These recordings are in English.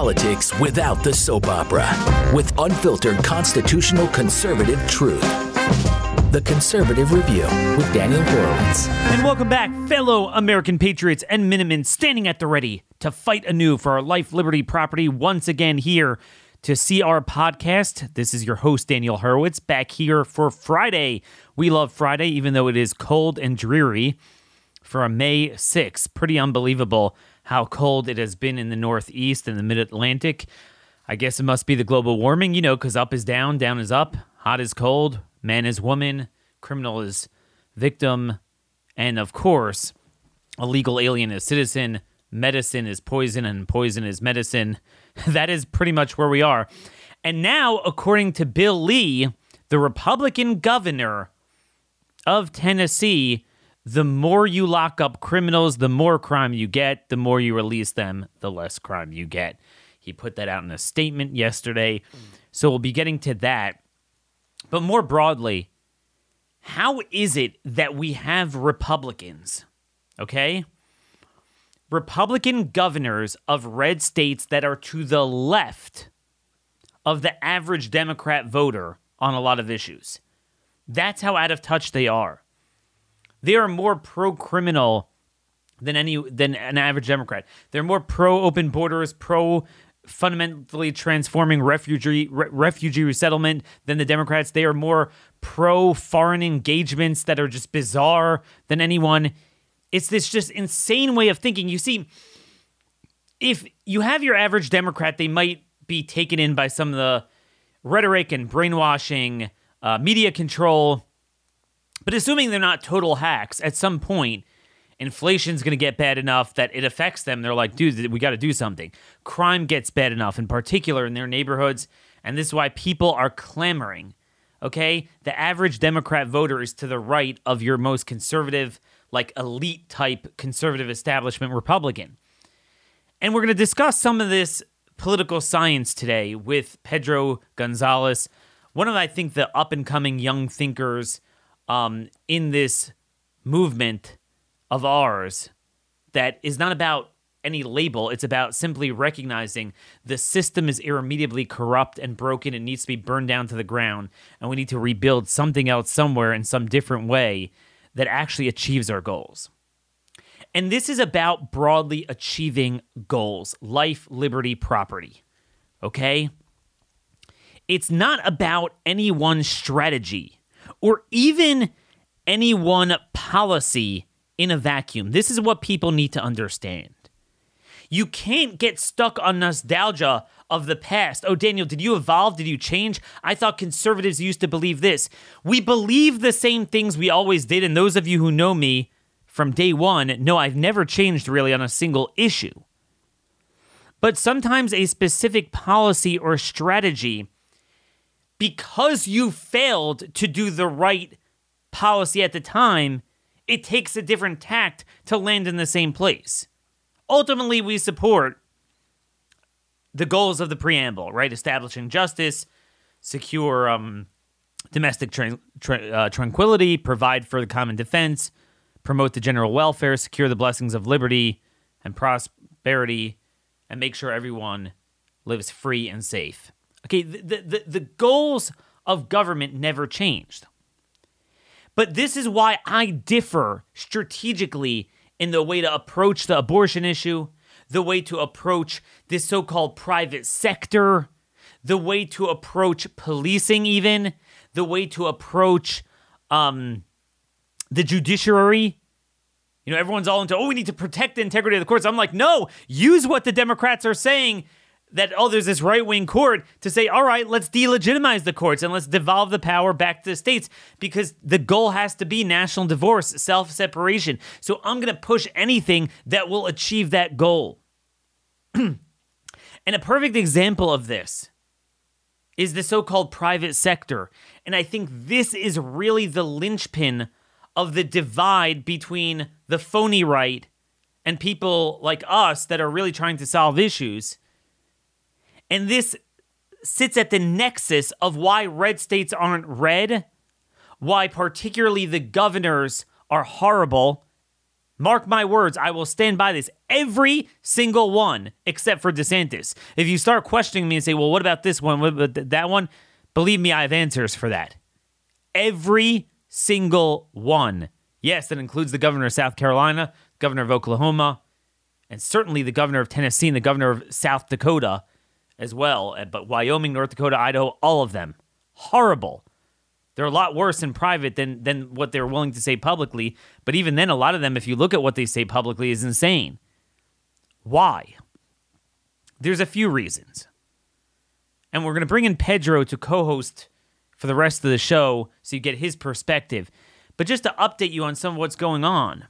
politics without the soap opera with unfiltered constitutional conservative truth. The Conservative Review with Daniel Horowitz. And welcome back, fellow American patriots and Minutemen standing at the ready to fight anew for our life, liberty, property once again here to see our podcast. This is your host, Daniel Horowitz, back here for Friday. We love Friday, even though it is cold and dreary for a May 6th. Pretty unbelievable how cold it has been in the Northeast and the Mid Atlantic. I guess it must be the global warming, you know, because up is down, down is up, hot is cold, man is woman, criminal is victim, and of course, a legal alien is citizen, medicine is poison, and poison is medicine. that is pretty much where we are. And now, according to Bill Lee, the Republican governor of Tennessee, the more you lock up criminals, the more crime you get. The more you release them, the less crime you get. He put that out in a statement yesterday. So we'll be getting to that. But more broadly, how is it that we have Republicans? Okay? Republican governors of red states that are to the left of the average Democrat voter on a lot of issues. That's how out of touch they are. They are more pro criminal than any than an average Democrat. They're more pro open borders, pro fundamentally transforming refugee re- refugee resettlement than the Democrats. They are more pro foreign engagements that are just bizarre than anyone. It's this just insane way of thinking. You see, if you have your average Democrat, they might be taken in by some of the rhetoric and brainwashing, uh, media control. But assuming they're not total hacks, at some point, inflation's going to get bad enough that it affects them. They're like, dude, we got to do something. Crime gets bad enough, in particular in their neighborhoods. And this is why people are clamoring. Okay? The average Democrat voter is to the right of your most conservative, like elite type conservative establishment Republican. And we're going to discuss some of this political science today with Pedro Gonzalez, one of, I think, the up and coming young thinkers um, in this movement of ours that is not about any label. It's about simply recognizing the system is irremediably corrupt and broken. It needs to be burned down to the ground. And we need to rebuild something else somewhere in some different way that actually achieves our goals. And this is about broadly achieving goals life, liberty, property. Okay? It's not about any one strategy or even any one policy in a vacuum. This is what people need to understand. You can't get stuck on nostalgia of the past. Oh, Daniel, did you evolve? Did you change? I thought conservatives used to believe this. We believe the same things we always did, and those of you who know me from day one know I've never changed really on a single issue. But sometimes a specific policy or strategy, because you failed to do the right policy at the time, it takes a different tact to land in the same place. Ultimately, we support the goals of the preamble, right? Establishing justice, secure um, domestic tra- tra- uh, tranquility, provide for the common defense, promote the general welfare, secure the blessings of liberty and prosperity, and make sure everyone lives free and safe. Okay, the, the, the goals of government never changed. But this is why I differ strategically in the way to approach the abortion issue, the way to approach this so called private sector, the way to approach policing, even, the way to approach um, the judiciary. You know, everyone's all into, oh, we need to protect the integrity of the courts. I'm like, no, use what the Democrats are saying that oh there's this right wing court to say all right let's delegitimize the courts and let's devolve the power back to the states because the goal has to be national divorce self separation so i'm going to push anything that will achieve that goal. And a perfect example of this is the so-called private sector. And i think this is really the linchpin of the divide between the phony right and people like us that are really trying to solve issues and this sits at the nexus of why red states aren't red, why particularly the governors are horrible, Mark my words, I will stand by this. Every single one, except for DeSantis. If you start questioning me and say, well, what about this one? What about that one? Believe me, I have answers for that. Every single one. Yes, that includes the governor of South Carolina, governor of Oklahoma, and certainly the governor of Tennessee and the governor of South Dakota as well. Uh, but Wyoming, North Dakota, Idaho, all of them. Horrible. They're a lot worse in private than than what they're willing to say publicly. But even then, a lot of them, if you look at what they say publicly, is insane. Why? There's a few reasons. And we're going to bring in Pedro to co host for the rest of the show so you get his perspective. But just to update you on some of what's going on,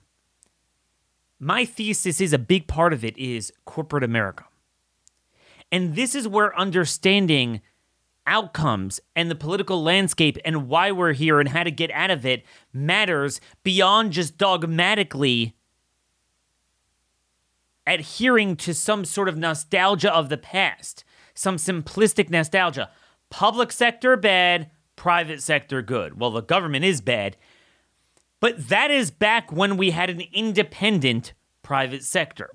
my thesis is a big part of it is corporate America. And this is where understanding outcomes and the political landscape and why we're here and how to get out of it matters beyond just dogmatically adhering to some sort of nostalgia of the past, some simplistic nostalgia. Public sector bad, private sector good. Well, the government is bad. But that is back when we had an independent private sector.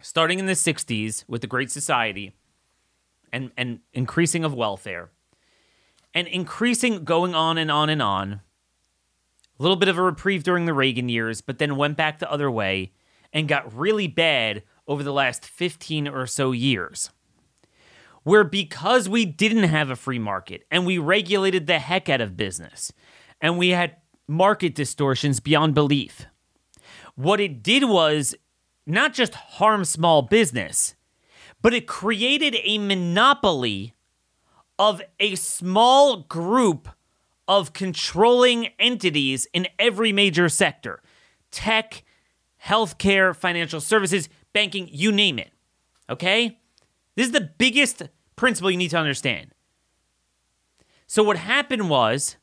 Starting in the 60s with the Great Society and, and increasing of welfare, and increasing going on and on and on. A little bit of a reprieve during the Reagan years, but then went back the other way and got really bad over the last 15 or so years where because we didn't have a free market and we regulated the heck out of business and we had market distortions beyond belief, what it did was not just harm small business, but it created a monopoly of a small group of controlling entities in every major sector tech, healthcare, financial services, banking, you name it. Okay? This is the biggest principle you need to understand. So, what happened was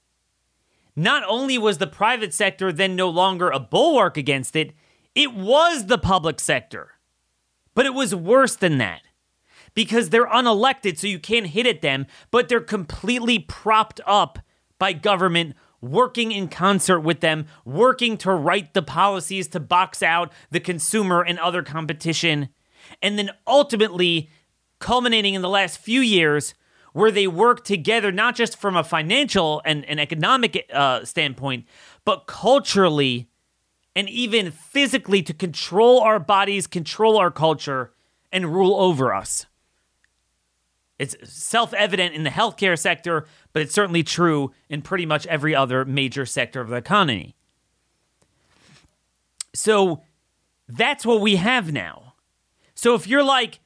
not only was the private sector then no longer a bulwark against it, it was the public sector. But it was worse than that because they're unelected, so you can't hit at them, but they're completely propped up by government working in concert with them, working to write the policies to box out the consumer and other competition. And then ultimately, culminating in the last few years where they work together, not just from a financial and an economic uh, standpoint, but culturally and even physically to control our bodies, control our culture, and rule over us. It's self evident in the healthcare sector, but it's certainly true in pretty much every other major sector of the economy. So that's what we have now. So if you're like,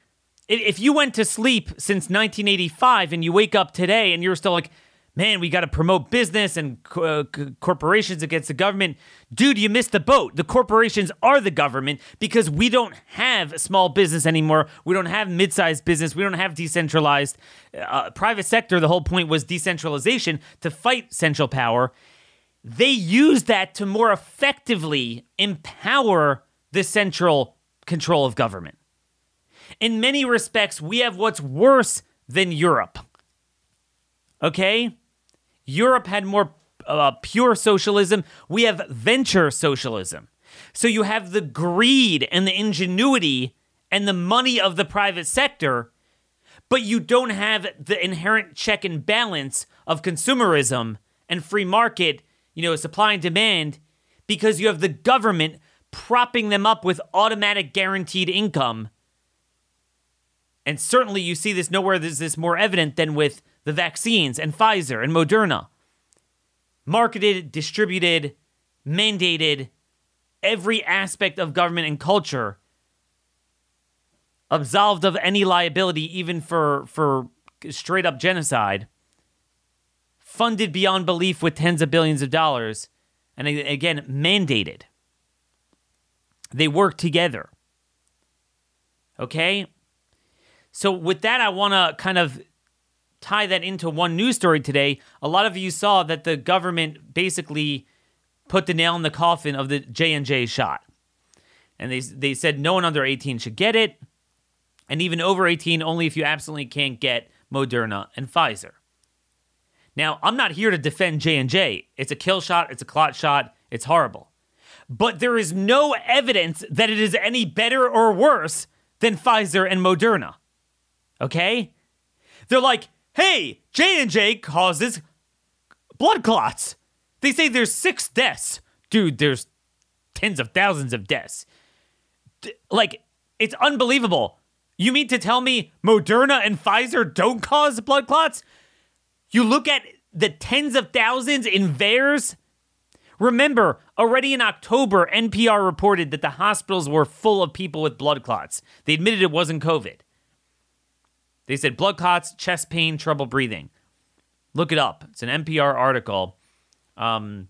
if you went to sleep since 1985 and you wake up today and you're still like, man, we got to promote business and uh, corporations against the government. Dude, you missed the boat. The corporations are the government because we don't have small business anymore. We don't have mid sized business. We don't have decentralized uh, private sector. The whole point was decentralization to fight central power. They use that to more effectively empower the central control of government. In many respects, we have what's worse than Europe. Okay? Europe had more uh, pure socialism. We have venture socialism. So you have the greed and the ingenuity and the money of the private sector, but you don't have the inherent check and balance of consumerism and free market, you know, supply and demand, because you have the government propping them up with automatic guaranteed income and certainly you see this nowhere is this more evident than with the vaccines and Pfizer and Moderna. Marketed, distributed, mandated, every aspect of government and culture absolved of any liability, even for, for straight up genocide, funded beyond belief with tens of billions of dollars, and again, mandated. They work together. Okay? So, with that, I want to kind of tie that into one news story today. A lot of you saw that the government basically put the nail in the coffin of the J and J shot, and they they said no one under 18 should get it, and even over 18 only if you absolutely can't get Moderna and Pfizer. Now, I'm not here to defend J and J. It's a kill shot. It's a clot shot. It's horrible. but there is no evidence that it is any better or worse than Pfizer and Moderna. Okay? They're like, "Hey, J&J causes blood clots." They say there's 6 deaths. Dude, there's tens of thousands of deaths. D- like it's unbelievable. You mean to tell me Moderna and Pfizer don't cause blood clots? You look at the tens of thousands in VAERS. Remember, already in October, NPR reported that the hospitals were full of people with blood clots. They admitted it wasn't COVID. They said blood clots, chest pain, trouble breathing. Look it up. It's an NPR article. Um,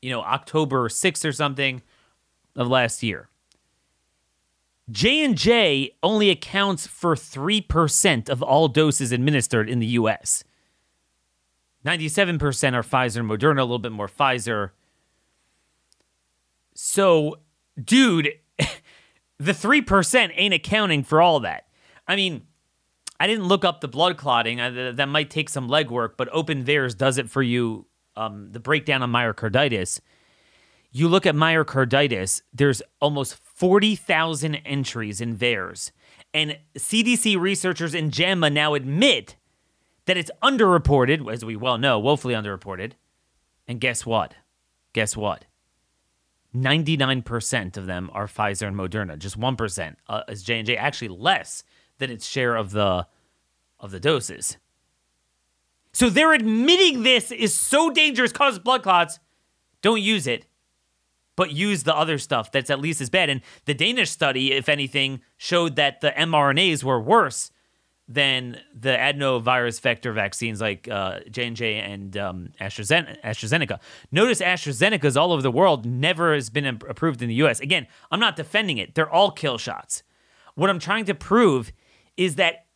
you know, October 6th or something of last year. J&J only accounts for 3% of all doses administered in the US. 97% are Pfizer and Moderna, a little bit more Pfizer. So, dude, the 3% ain't accounting for all that. I mean, I didn't look up the blood clotting. that might take some legwork, but Open VAERS does it for you. Um, the breakdown on myocarditis. You look at myocarditis, there's almost 40,000 entries in VAERS. And CDC researchers in JAMA now admit that it's underreported, as we well know, woefully underreported. And guess what? Guess what? 99% of them are Pfizer and Moderna. Just 1% uh, is J&J, actually less than its share of the of the doses. So they're admitting this is so dangerous, causes blood clots. Don't use it but use the other stuff that's at least as bad. And the Danish study, if anything, showed that the mRNAs were worse than the adenovirus vector vaccines like uh, J&J and um, AstraZeneca. AstraZeneca. Notice AstraZeneca's all over the world never has been approved in the U.S. Again, I'm not defending it. They're all kill shots. What I'm trying to prove is that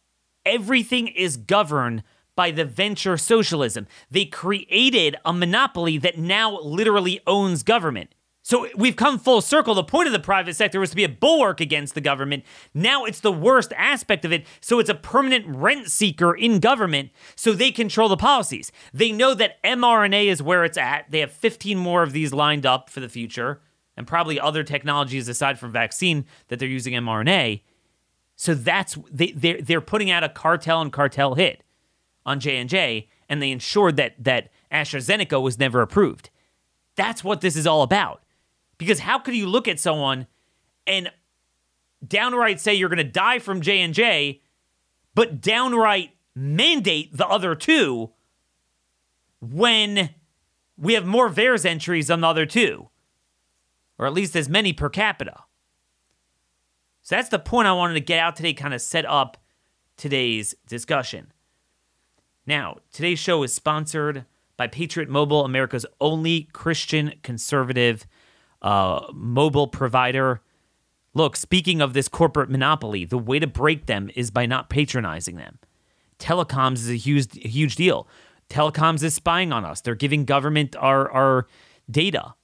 everything is governed by the venture socialism. They created a monopoly that now literally owns government. So we've come full circle. The point of the private sector was to be a bulwark against the government. Now it's the worst aspect of it. So it's a permanent rent seeker in government. So they control the policies. They know that mRNA is where it's at. They have 15 more of these lined up for the future, and probably other technologies aside from vaccine that they're using mRNA. So that's they they're, they're putting out a cartel and cartel hit on J and J, and they ensured that that AstraZeneca was never approved. That's what this is all about. Because how could you look at someone and downright say you're going to die from J&J but downright mandate the other two when we have more VAERS entries on the other two or at least as many per capita. So that's the point I wanted to get out today, kind of set up today's discussion. Now, today's show is sponsored by Patriot Mobile, America's only Christian conservative uh, mobile provider. Look, speaking of this corporate monopoly, the way to break them is by not patronizing them. Telecoms is a huge, huge deal. Telecoms is spying on us. They're giving government our, our data.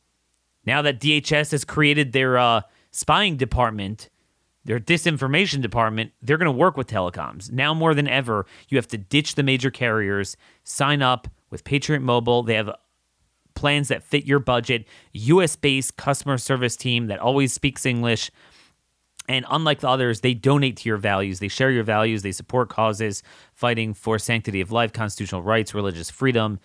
Now that DHS has created their uh, spying department, their disinformation department, they're going to work with telecoms. Now more than ever, you have to ditch the major carriers, sign up with Patriot Mobile. They have plans that fit your budget, US based customer service team that always speaks English. And unlike the others, they donate to your values. They share your values. They support causes fighting for sanctity of life, constitutional rights, religious freedom.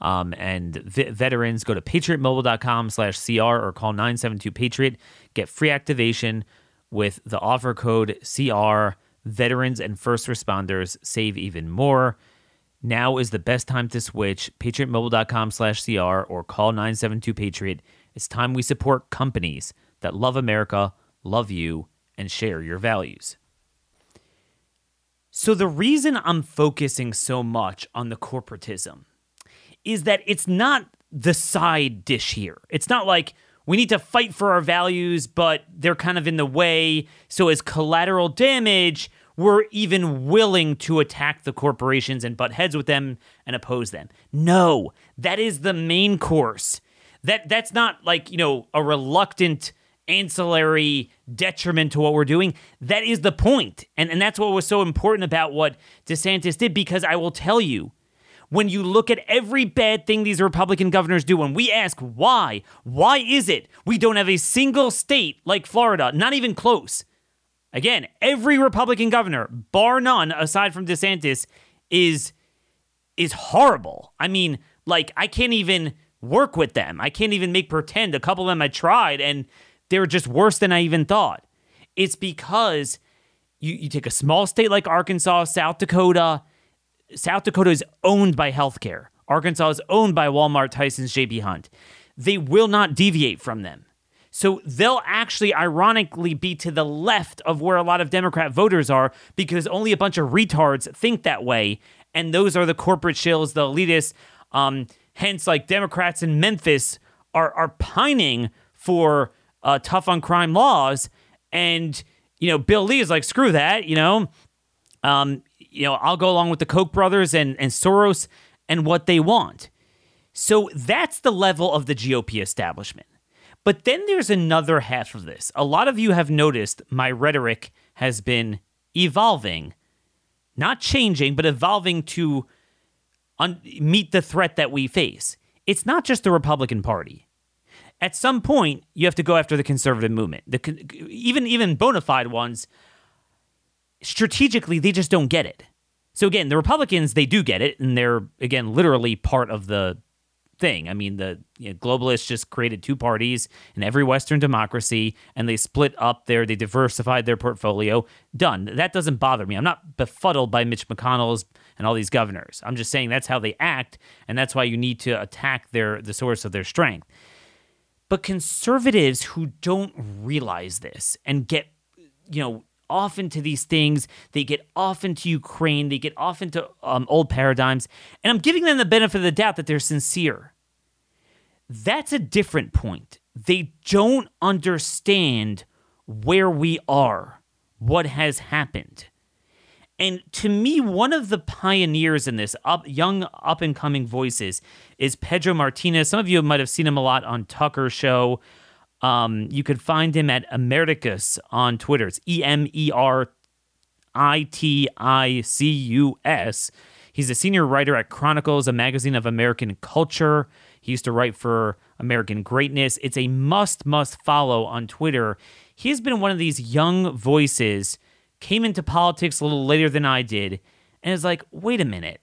Um, and v- veterans go to patriotmobile.com slash CR or call 972 Patriot. Get free activation with the offer code CR. Veterans and first responders save even more. Now is the best time to switch. PatriotMobile.com slash CR or call 972 Patriot. It's time we support companies that love America, love you, and share your values. So, the reason I'm focusing so much on the corporatism is that it's not the side dish here. It's not like we need to fight for our values, but they're kind of in the way. So, as collateral damage, we're even willing to attack the corporations and butt heads with them and oppose them. No, that is the main course. That that's not like, you know, a reluctant ancillary detriment to what we're doing. That is the point. And and that's what was so important about what DeSantis did because I will tell you when you look at every bad thing these Republican governors do, and we ask why, why is it we don't have a single state like Florida, not even close? Again, every Republican governor, bar none, aside from DeSantis, is is horrible. I mean, like I can't even work with them. I can't even make pretend. A couple of them I tried, and they're just worse than I even thought. It's because you, you take a small state like Arkansas, South Dakota. South Dakota is owned by healthcare. Arkansas is owned by Walmart, Tyson's, JB Hunt. They will not deviate from them. So they'll actually, ironically, be to the left of where a lot of Democrat voters are because only a bunch of retards think that way. And those are the corporate shills, the elitists. Um, hence, like Democrats in Memphis are, are pining for uh, tough on crime laws. And you know, Bill Lee is like, screw that, you know. Um, you know, I'll go along with the Koch brothers and, and Soros and what they want. So that's the level of the GOP establishment. But then there's another half of this. A lot of you have noticed my rhetoric has been evolving, not changing, but evolving to un- meet the threat that we face. It's not just the Republican Party at some point you have to go after the conservative movement. The even even bona fide ones strategically they just don't get it. So again, the Republicans they do get it, and they're again literally part of the thing. I mean, the you know, globalists just created two parties in every Western democracy, and they split up there. They diversified their portfolio. Done. That doesn't bother me. I'm not befuddled by Mitch McConnell's and all these governors. I'm just saying that's how they act, and that's why you need to attack their the source of their strength. But conservatives who don't realize this and get, you know, off into these things, they get off into Ukraine, they get off into um, old paradigms, and I'm giving them the benefit of the doubt that they're sincere. That's a different point. They don't understand where we are, what has happened. And to me, one of the pioneers in this, up, young up and coming voices, is Pedro Martinez. Some of you might have seen him a lot on Tucker Show. Um, you could find him at Emeriticus on Twitter. It's E M E R I T I C U S. He's a senior writer at Chronicles, a magazine of American culture. He used to write for American Greatness. It's a must, must follow on Twitter. He's been one of these young voices came into politics a little later than I did, and is like, wait a minute.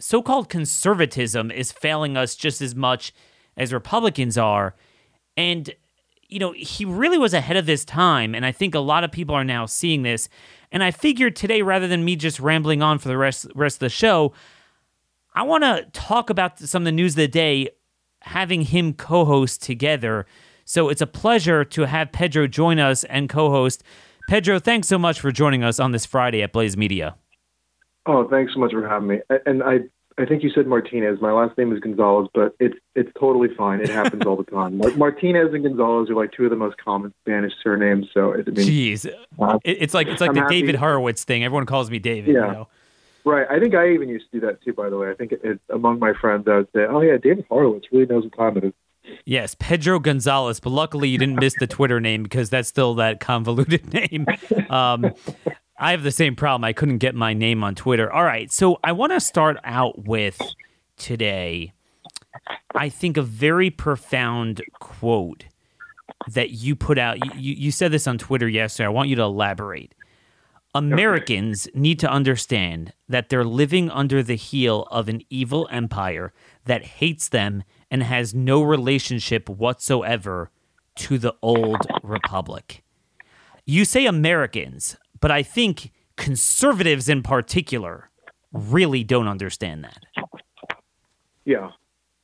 So called conservatism is failing us just as much as Republicans are. And, you know, he really was ahead of his time. And I think a lot of people are now seeing this. And I figured today, rather than me just rambling on for the rest, rest of the show, I want to talk about some of the news of the day, having him co host together. So it's a pleasure to have Pedro join us and co host. Pedro, thanks so much for joining us on this Friday at Blaze Media. Oh, thanks so much for having me. And I, I think you said Martinez. My last name is Gonzalez, but it's it's totally fine. It happens all the time. Like Martinez and Gonzalez are like two of the most common Spanish surnames. So it, jeez, uh, it's like it's like I'm the happy. David Horowitz thing. Everyone calls me David. Yeah. You know? Right. I think I even used to do that too. By the way, I think it, it, among my friends, I would say, "Oh yeah, David Horowitz really knows what time it is." Yes, Pedro Gonzalez. But luckily, you didn't miss the Twitter name because that's still that convoluted name. Um, I have the same problem. I couldn't get my name on Twitter. All right, so I want to start out with today. I think a very profound quote that you put out. You, you said this on Twitter yesterday. I want you to elaborate. Americans need to understand that they're living under the heel of an evil empire that hates them and has no relationship whatsoever to the old republic. You say Americans, but I think conservatives in particular really don't understand that. Yeah,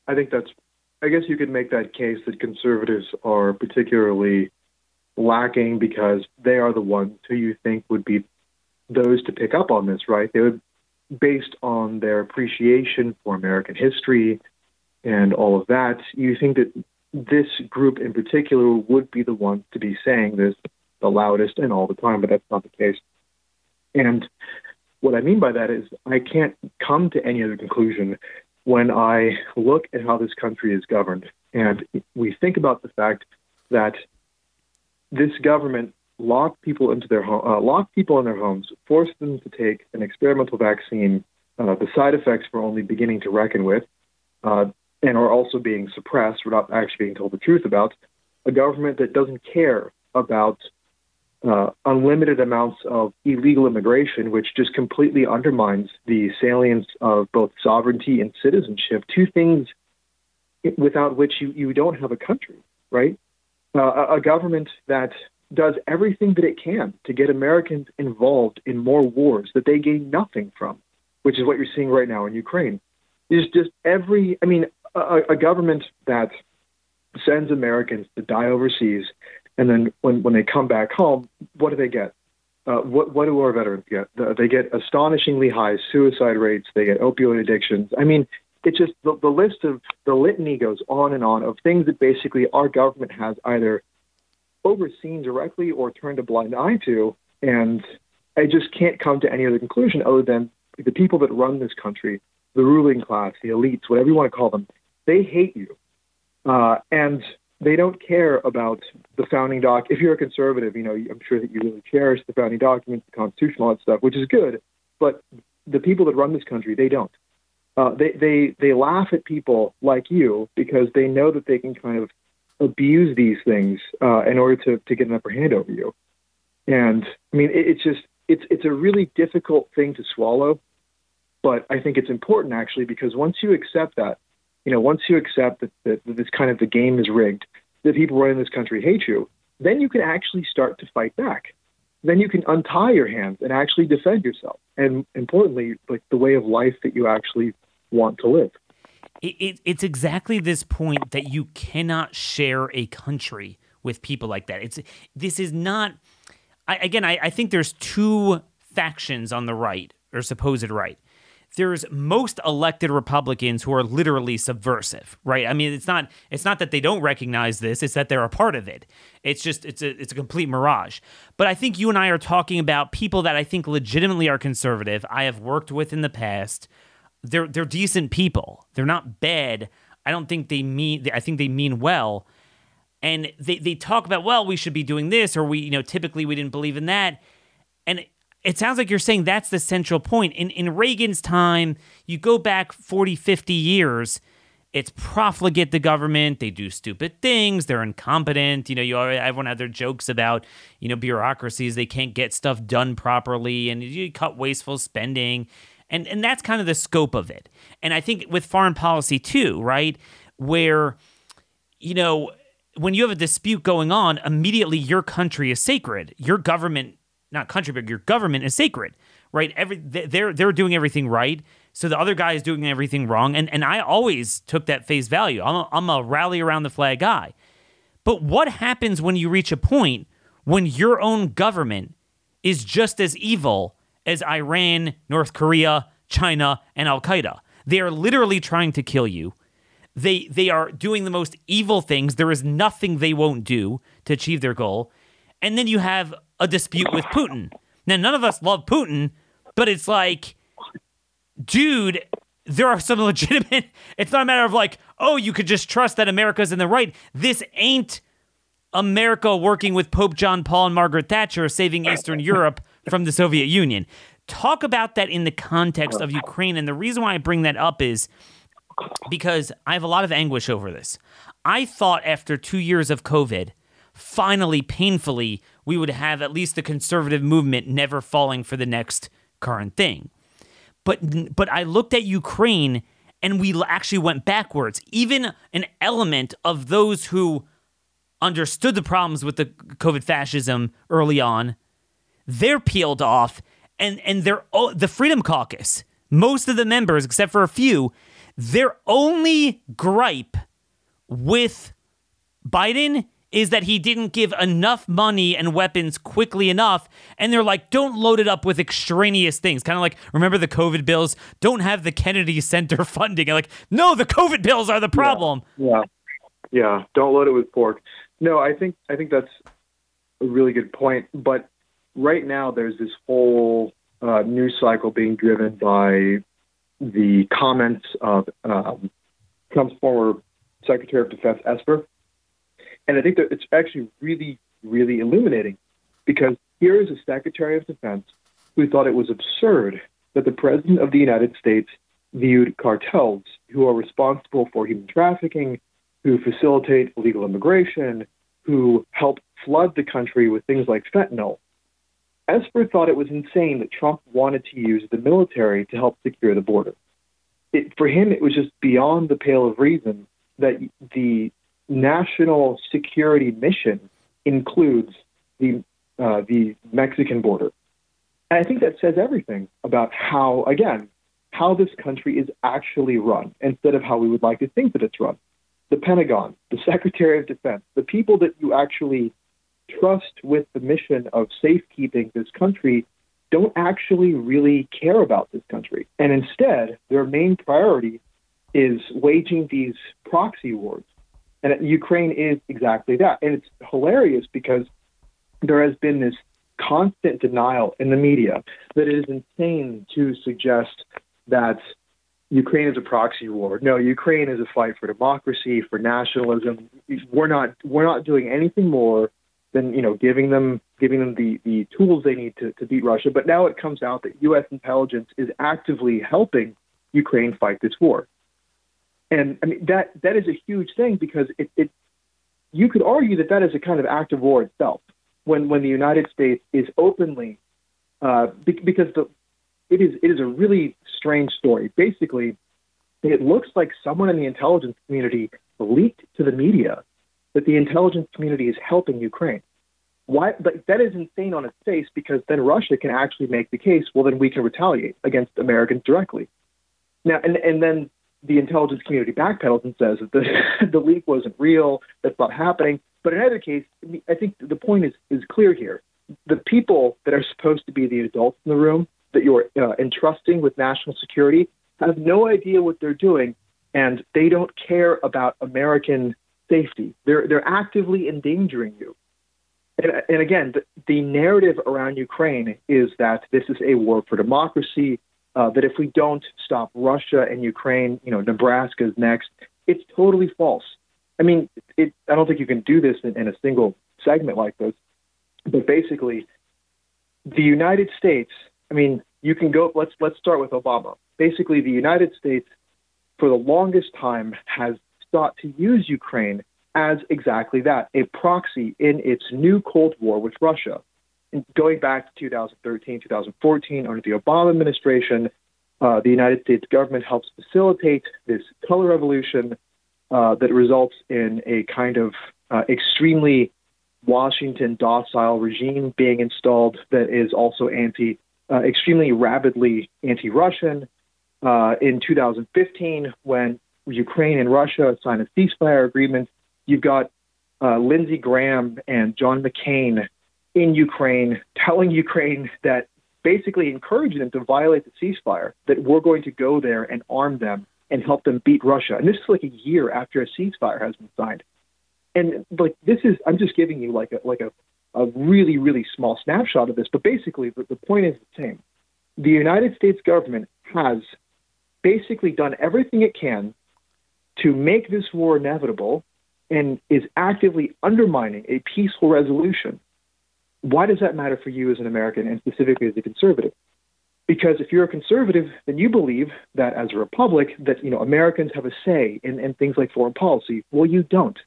I think that's, I guess you could make that case that conservatives are particularly lacking because they are the ones who you think would be those to pick up on this, right? They would, based on their appreciation for American history and all of that, you think that this group in particular would be the ones to be saying this the loudest and all the time, but that's not the case. And what I mean by that is I can't come to any other conclusion when I look at how this country is governed and we think about the fact that this government locked people into their home, uh, locked people in their homes, forced them to take an experimental vaccine uh, the side effects we're only beginning to reckon with, uh, and are also being suppressed. Not actually being told the truth about a government that doesn't care about uh, unlimited amounts of illegal immigration, which just completely undermines the salience of both sovereignty and citizenship, two things without which you, you don't have a country, right? Uh, a, a government that does everything that it can to get Americans involved in more wars that they gain nothing from, which is what you're seeing right now in Ukraine. Is just every, I mean, a, a government that sends Americans to die overseas and then when, when they come back home, what do they get? Uh, what, what do our veterans get? They get astonishingly high suicide rates. They get opioid addictions. I mean, it's just the, the list of the litany goes on and on of things that basically our government has either overseen directly or turned a blind eye to. And I just can't come to any other conclusion other than the people that run this country, the ruling class, the elites, whatever you want to call them, they hate you. Uh, and they don't care about the founding doc. If you're a conservative, you know, I'm sure that you really cherish the founding documents, the Constitution, all that stuff, which is good. But the people that run this country, they don't. Uh, they they they laugh at people like you because they know that they can kind of abuse these things uh, in order to to get an upper hand over you. And I mean, it, it's just it's it's a really difficult thing to swallow, but I think it's important actually because once you accept that, you know, once you accept that, that, that this kind of the game is rigged, that people running this country hate you, then you can actually start to fight back. Then you can untie your hands and actually defend yourself. And importantly, like the way of life that you actually want to live. It, it, it's exactly this point that you cannot share a country with people like that. It's this is not. I, again, I, I think there's two factions on the right or supposed right there's most elected Republicans who are literally subversive, right? I mean, it's not it's not that they don't recognize this, it's that they're a part of it. It's just it's a it's a complete mirage. But I think you and I are talking about people that I think legitimately are conservative. I have worked with in the past. They're they're decent people. They're not bad. I don't think they mean I think they mean well. And they, they talk about, well, we should be doing this, or we, you know, typically we didn't believe in that. And it sounds like you're saying that's the central point. In in Reagan's time, you go back 40, 50 years, it's profligate the government, they do stupid things, they're incompetent, you know, you already, everyone had their jokes about, you know, bureaucracies, they can't get stuff done properly and you cut wasteful spending. And and that's kind of the scope of it. And I think with foreign policy too, right? Where you know, when you have a dispute going on, immediately your country is sacred. Your government not country, but your government is sacred, right? Every they're they're doing everything right, so the other guy is doing everything wrong, and and I always took that face value. I'm a, I'm a rally around the flag guy, but what happens when you reach a point when your own government is just as evil as Iran, North Korea, China, and Al Qaeda? They are literally trying to kill you. They they are doing the most evil things. There is nothing they won't do to achieve their goal. And then you have a dispute with Putin. Now, none of us love Putin, but it's like, dude, there are some legitimate. It's not a matter of like, oh, you could just trust that America's in the right. This ain't America working with Pope John Paul and Margaret Thatcher saving Eastern Europe from the Soviet Union. Talk about that in the context of Ukraine. And the reason why I bring that up is because I have a lot of anguish over this. I thought after two years of COVID, finally, painfully, we would have at least the conservative movement never falling for the next current thing. But but I looked at Ukraine and we actually went backwards. Even an element of those who understood the problems with the COVID fascism early on, they're peeled off, and and they're the Freedom Caucus. Most of the members, except for a few, their only gripe with Biden is that he didn't give enough money and weapons quickly enough. And they're like, don't load it up with extraneous things. Kind of like, remember the COVID bills? Don't have the Kennedy Center funding. like, no, the COVID bills are the problem. Yeah. yeah. Yeah. Don't load it with pork. No, I think I think that's a really good point. But right now there's this whole uh, news cycle being driven by the comments of um, Trump's former Secretary of Defense Esper, and I think that it's actually really, really illuminating because here is a Secretary of Defense who thought it was absurd that the President of the United States viewed cartels who are responsible for human trafficking, who facilitate illegal immigration, who help flood the country with things like fentanyl. Esper thought it was insane that Trump wanted to use the military to help secure the border. It, for him, it was just beyond the pale of reason that the national security mission includes the uh, the Mexican border. And I think that says everything about how, again, how this country is actually run instead of how we would like to think that it's run. The Pentagon, the Secretary of Defense, the people that you actually trust with the mission of safekeeping this country don't actually really care about this country. And instead, their main priority is waging these proxy wars. And Ukraine is exactly that. And it's hilarious because there has been this constant denial in the media that it is insane to suggest that Ukraine is a proxy war. No, Ukraine is a fight for democracy, for nationalism. We're not we're not doing anything more than you know giving them giving them the, the tools they need to, to beat Russia. But now it comes out that U.S. intelligence is actively helping Ukraine fight this war, and I mean that that is a huge thing because it, it you could argue that that is a kind of act of war itself when when the United States is openly uh, because the it is it is a really strange story. Basically, it looks like someone in the intelligence community leaked to the media that the intelligence community is helping Ukraine. Why? But that is insane on its face because then Russia can actually make the case. Well, then we can retaliate against Americans directly. Now, and and then the intelligence community backpedals and says that the the leak wasn't real. That's not happening. But in either case, I think the point is is clear here. The people that are supposed to be the adults in the room that you're uh, entrusting with national security have no idea what they're doing, and they don't care about American safety. They're they're actively endangering you. And, and again, the, the narrative around Ukraine is that this is a war for democracy. Uh, that if we don't stop Russia and Ukraine, you know, Nebraska's next. It's totally false. I mean, it, I don't think you can do this in, in a single segment like this. But basically, the United States I mean, you can go. Let's let's start with Obama. Basically, the United States, for the longest time, has sought to use Ukraine as exactly that, a proxy in its new Cold War with Russia. Going back to 2013, 2014, under the Obama administration, uh, the United States government helps facilitate this color revolution uh, that results in a kind of uh, extremely Washington docile regime being installed that is also anti uh, extremely rabidly anti Russian. Uh, in 2015, when Ukraine and Russia signed a ceasefire agreement, you've got uh, Lindsey Graham and John McCain in Ukraine telling Ukraine that basically encouraging them to violate the ceasefire, that we're going to go there and arm them and help them beat Russia. And this is like a year after a ceasefire has been signed. And like this is, I'm just giving you like a like a a really, really small snapshot of this, but basically the, the point is the same. The United States government has basically done everything it can to make this war inevitable and is actively undermining a peaceful resolution. Why does that matter for you as an American and specifically as a conservative? Because if you're a conservative, then you believe that as a republic, that you know Americans have a say in, in things like foreign policy. Well, you don't.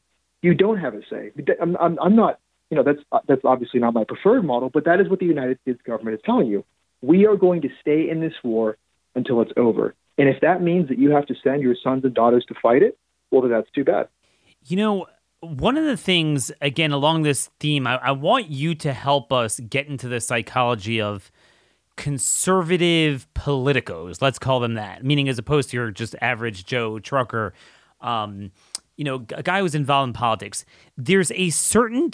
You don't have a say. I'm, I'm, I'm not you know that's that's obviously not my preferred model, but that is what the United States government is telling you. We are going to stay in this war until it's over, and if that means that you have to send your sons and daughters to fight it, well, then that's too bad. You know, one of the things again along this theme, I, I want you to help us get into the psychology of conservative politicos, let's call them that, meaning as opposed to your just average Joe trucker, um, you know, a guy who's involved in politics. There's a certain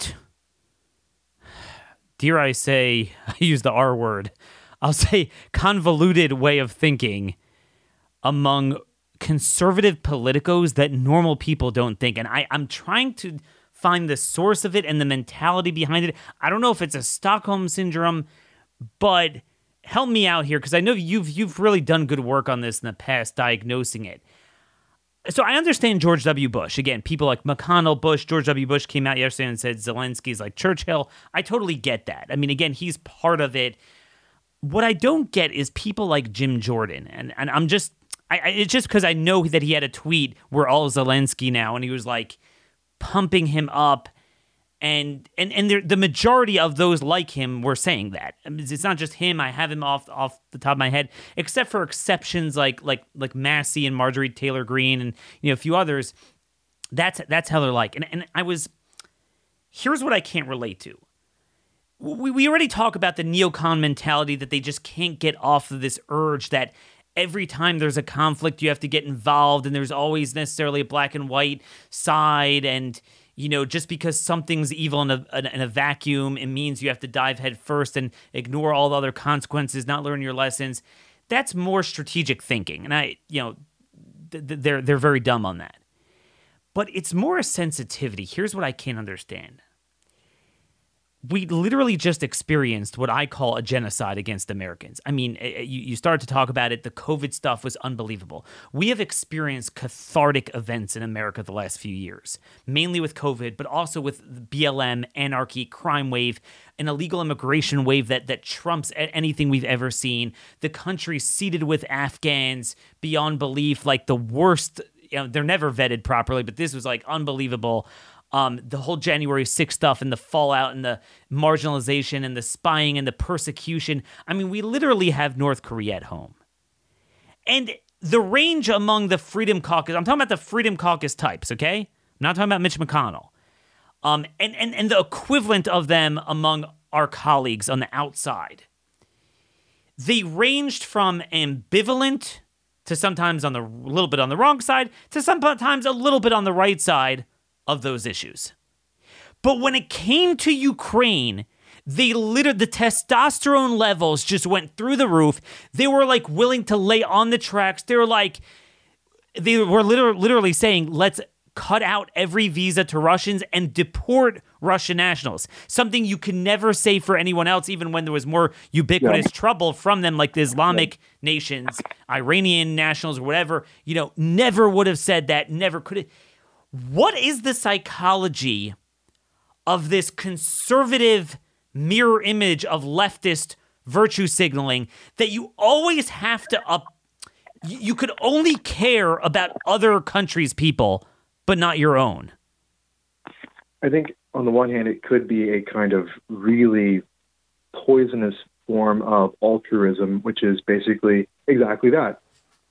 dare I say, I use the R word, I'll say convoluted way of thinking among conservative politicos that normal people don't think. And I, I'm trying to find the source of it and the mentality behind it. I don't know if it's a Stockholm syndrome, but help me out here because I know you've you've really done good work on this in the past, diagnosing it so I understand George W. Bush. Again, people like McConnell, Bush, George W. Bush came out yesterday and said Zelensky's like Churchill. I totally get that. I mean, again, he's part of it. what I don't get is people like Jim Jordan, and and I'm just, I, I it's just because I know that he had a tweet where all Zelensky now, and he was like pumping him up. And and and the majority of those like him were saying that I mean, it's not just him. I have him off off the top of my head, except for exceptions like like like Massie and Marjorie Taylor Greene and you know a few others. That's that's how they're like. And and I was here's what I can't relate to we, we already talk about the neocon mentality that they just can't get off of this urge that every time there's a conflict you have to get involved and there's always necessarily a black and white side and you know just because something's evil in a, in a vacuum it means you have to dive head first and ignore all the other consequences not learn your lessons. That's more strategic thinking and i you know th- they're they're very dumb on that. But it's more a sensitivity. Here's what i can't understand we literally just experienced what I call a genocide against Americans. I mean, eh, eh, you, you started to talk about it. The COVID stuff was unbelievable. We have experienced cathartic events in America the last few years, mainly with COVID, but also with BLM, anarchy, crime wave, an illegal immigration wave that that trumps anything we've ever seen. The country seated with Afghans beyond belief, like the worst. You know, they're never vetted properly, but this was like unbelievable um, the whole January 6th stuff and the fallout and the marginalization and the spying and the persecution. I mean, we literally have North Korea at home. And the range among the Freedom Caucus, I'm talking about the Freedom Caucus types, okay? I'm not talking about Mitch McConnell. Um, and, and, and the equivalent of them among our colleagues on the outside. They ranged from ambivalent to sometimes on the a little bit on the wrong side to sometimes a little bit on the right side of those issues. But when it came to Ukraine, they literally the testosterone levels just went through the roof. They were like willing to lay on the tracks. They were like they were literally, literally saying, "Let's cut out every visa to Russians and deport Russian nationals." Something you can never say for anyone else, even when there was more ubiquitous yeah. trouble from them, like the Islamic nations, Iranian nationals, or whatever. You know, never would have said that. Never could have what is the psychology of this conservative mirror image of leftist virtue signaling that you always have to up you could only care about other countries people but not your own? I think on the one hand it could be a kind of really poisonous form of altruism which is basically exactly that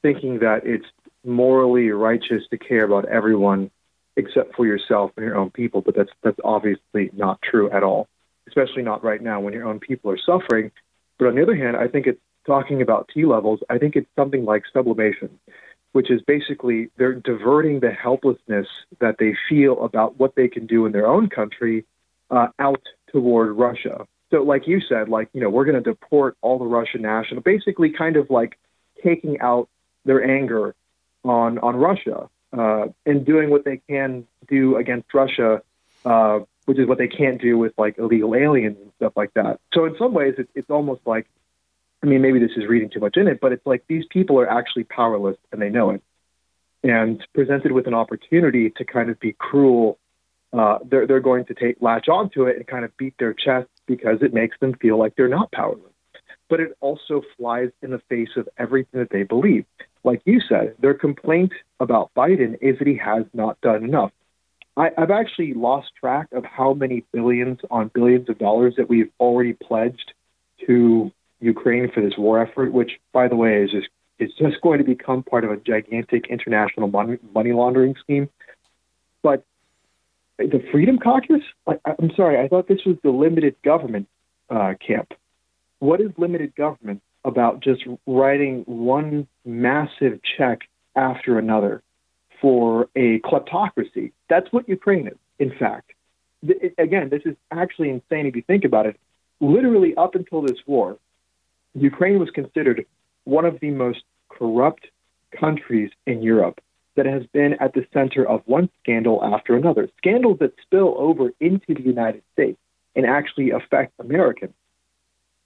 thinking that it's morally righteous to care about everyone except for yourself and your own people. But that's that's obviously not true at all, especially not right now when your own people are suffering. But on the other hand, I think it's talking about T levels. I think it's something like sublimation, which is basically they're diverting the helplessness that they feel about what they can do in their own country uh, out toward Russia. So, like you said, like you know, we're going to deport all the Russian national, basically, kind of like taking out their anger on on Russia uh, and doing what they can do against Russia, uh, which is what they can't do with like illegal aliens and stuff like that. So in some ways, it's, it's almost like, I mean, maybe this is reading too much in it, but it's like these people are actually powerless and they know it. And presented with an opportunity to kind of be cruel, uh, they're they're going to take latch onto it and kind of beat their chest because it makes them feel like they're not powerless. But it also flies in the face of everything that they believe like you said, their complaint about Biden is that he has not done enough. I, have actually lost track of how many billions on billions of dollars that we've already pledged to Ukraine for this war effort, which, by the way, is just is just going to become part of a gigantic international money, money laundering scheme. But the Freedom Caucus, I, I'm sorry, I thought this was the limited government uh, camp. What is limited government? About just writing one massive check after another for a kleptocracy. That's what Ukraine is, in fact. It, again, this is actually insane if you think about it. Literally, up until this war, Ukraine was considered one of the most corrupt countries in Europe that has been at the center of one scandal after another. Scandals that spill over into the United States and actually affect Americans.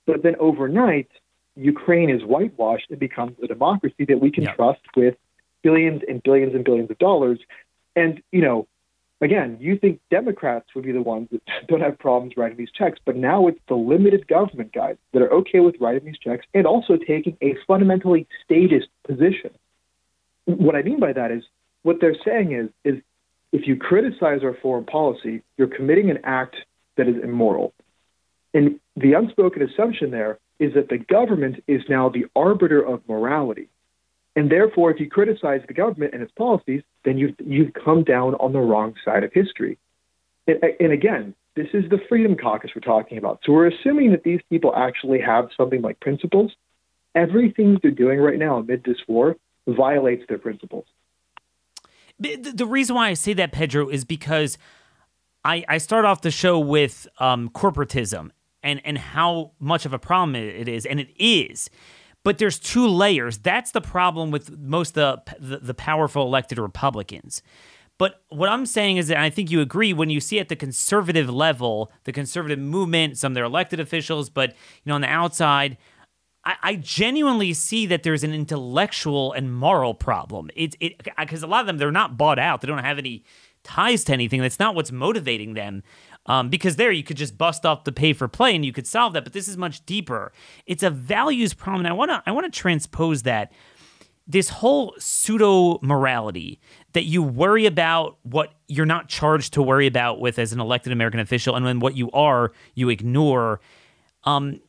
But then overnight, Ukraine is whitewashed and becomes a democracy that we can trust with billions and billions and billions of dollars. And, you know, again, you think Democrats would be the ones that don't have problems writing these checks, but now it's the limited government guys that are okay with writing these checks and also taking a fundamentally statist position. What I mean by that is what they're saying is is if you criticize our foreign policy, you're committing an act that is immoral. And the unspoken assumption there is that the government is now the arbiter of morality. And therefore, if you criticize the government and its policies, then you've, you've come down on the wrong side of history. And, and again, this is the Freedom Caucus we're talking about. So we're assuming that these people actually have something like principles. Everything they're doing right now amid this war violates their principles. The, reason why I say that, Pedro, is because I, I start off the show with um, corporatism and, and how much of a problem it is, and it is. But there's two layers. That's the problem with most the, the, the powerful elected Republicans. But what I'm saying is that I think you agree when you see at the conservative level, the conservative movement, some of their elected officials, but you know on the outside, I, I genuinely see that there's an intellectual and moral problem. It's it because a lot of them they're not bought out. They don't have any ties to anything. That's not what's motivating them. Um, because there you could just bust off the pay for play and you could solve that. But this is much deeper. It's a values problem. And I want to I want to transpose that this whole pseudo morality that you worry about what you're not charged to worry about with as an elected American official, and when what you are, you ignore. Um,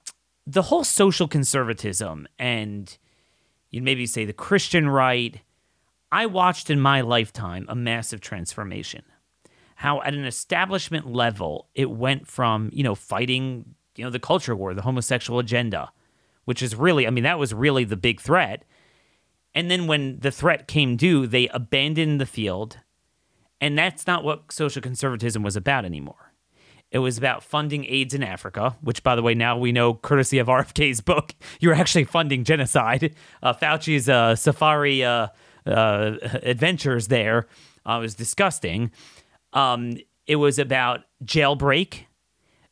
the whole social conservatism and you'd maybe say the Christian right, I watched in my lifetime a massive transformation. How at an establishment level, it went from, you know, fighting, you know, the culture war, the homosexual agenda, which is really, I mean, that was really the big threat. And then when the threat came due, they abandoned the field. And that's not what social conservatism was about anymore. It was about funding AIDS in Africa, which, by the way, now we know, courtesy of RFK's book, you're actually funding genocide. Uh, Fauci's uh, safari uh, uh adventures there uh, was disgusting. Um, it was about jailbreak,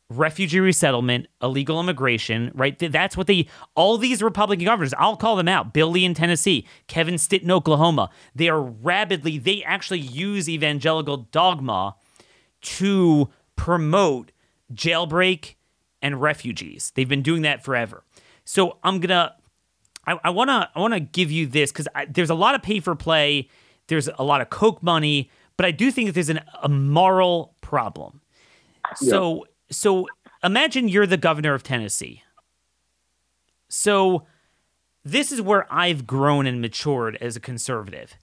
refugee resettlement, illegal immigration, right? That's what they, all these Republican governors, I'll call them out Bill Lee in Tennessee, Kevin Stitt in Oklahoma, they are rabidly, they actually use evangelical dogma to promote jailbreak and refugees. They've been doing that forever. So I'm gonna, I want to, I want to give you this because there's a lot of pay for play. There's a lot of Koch money, but I do think that there's an, a moral problem. Yeah. So, so imagine you're the governor of Tennessee. So, this is where I've grown and matured as a conservative.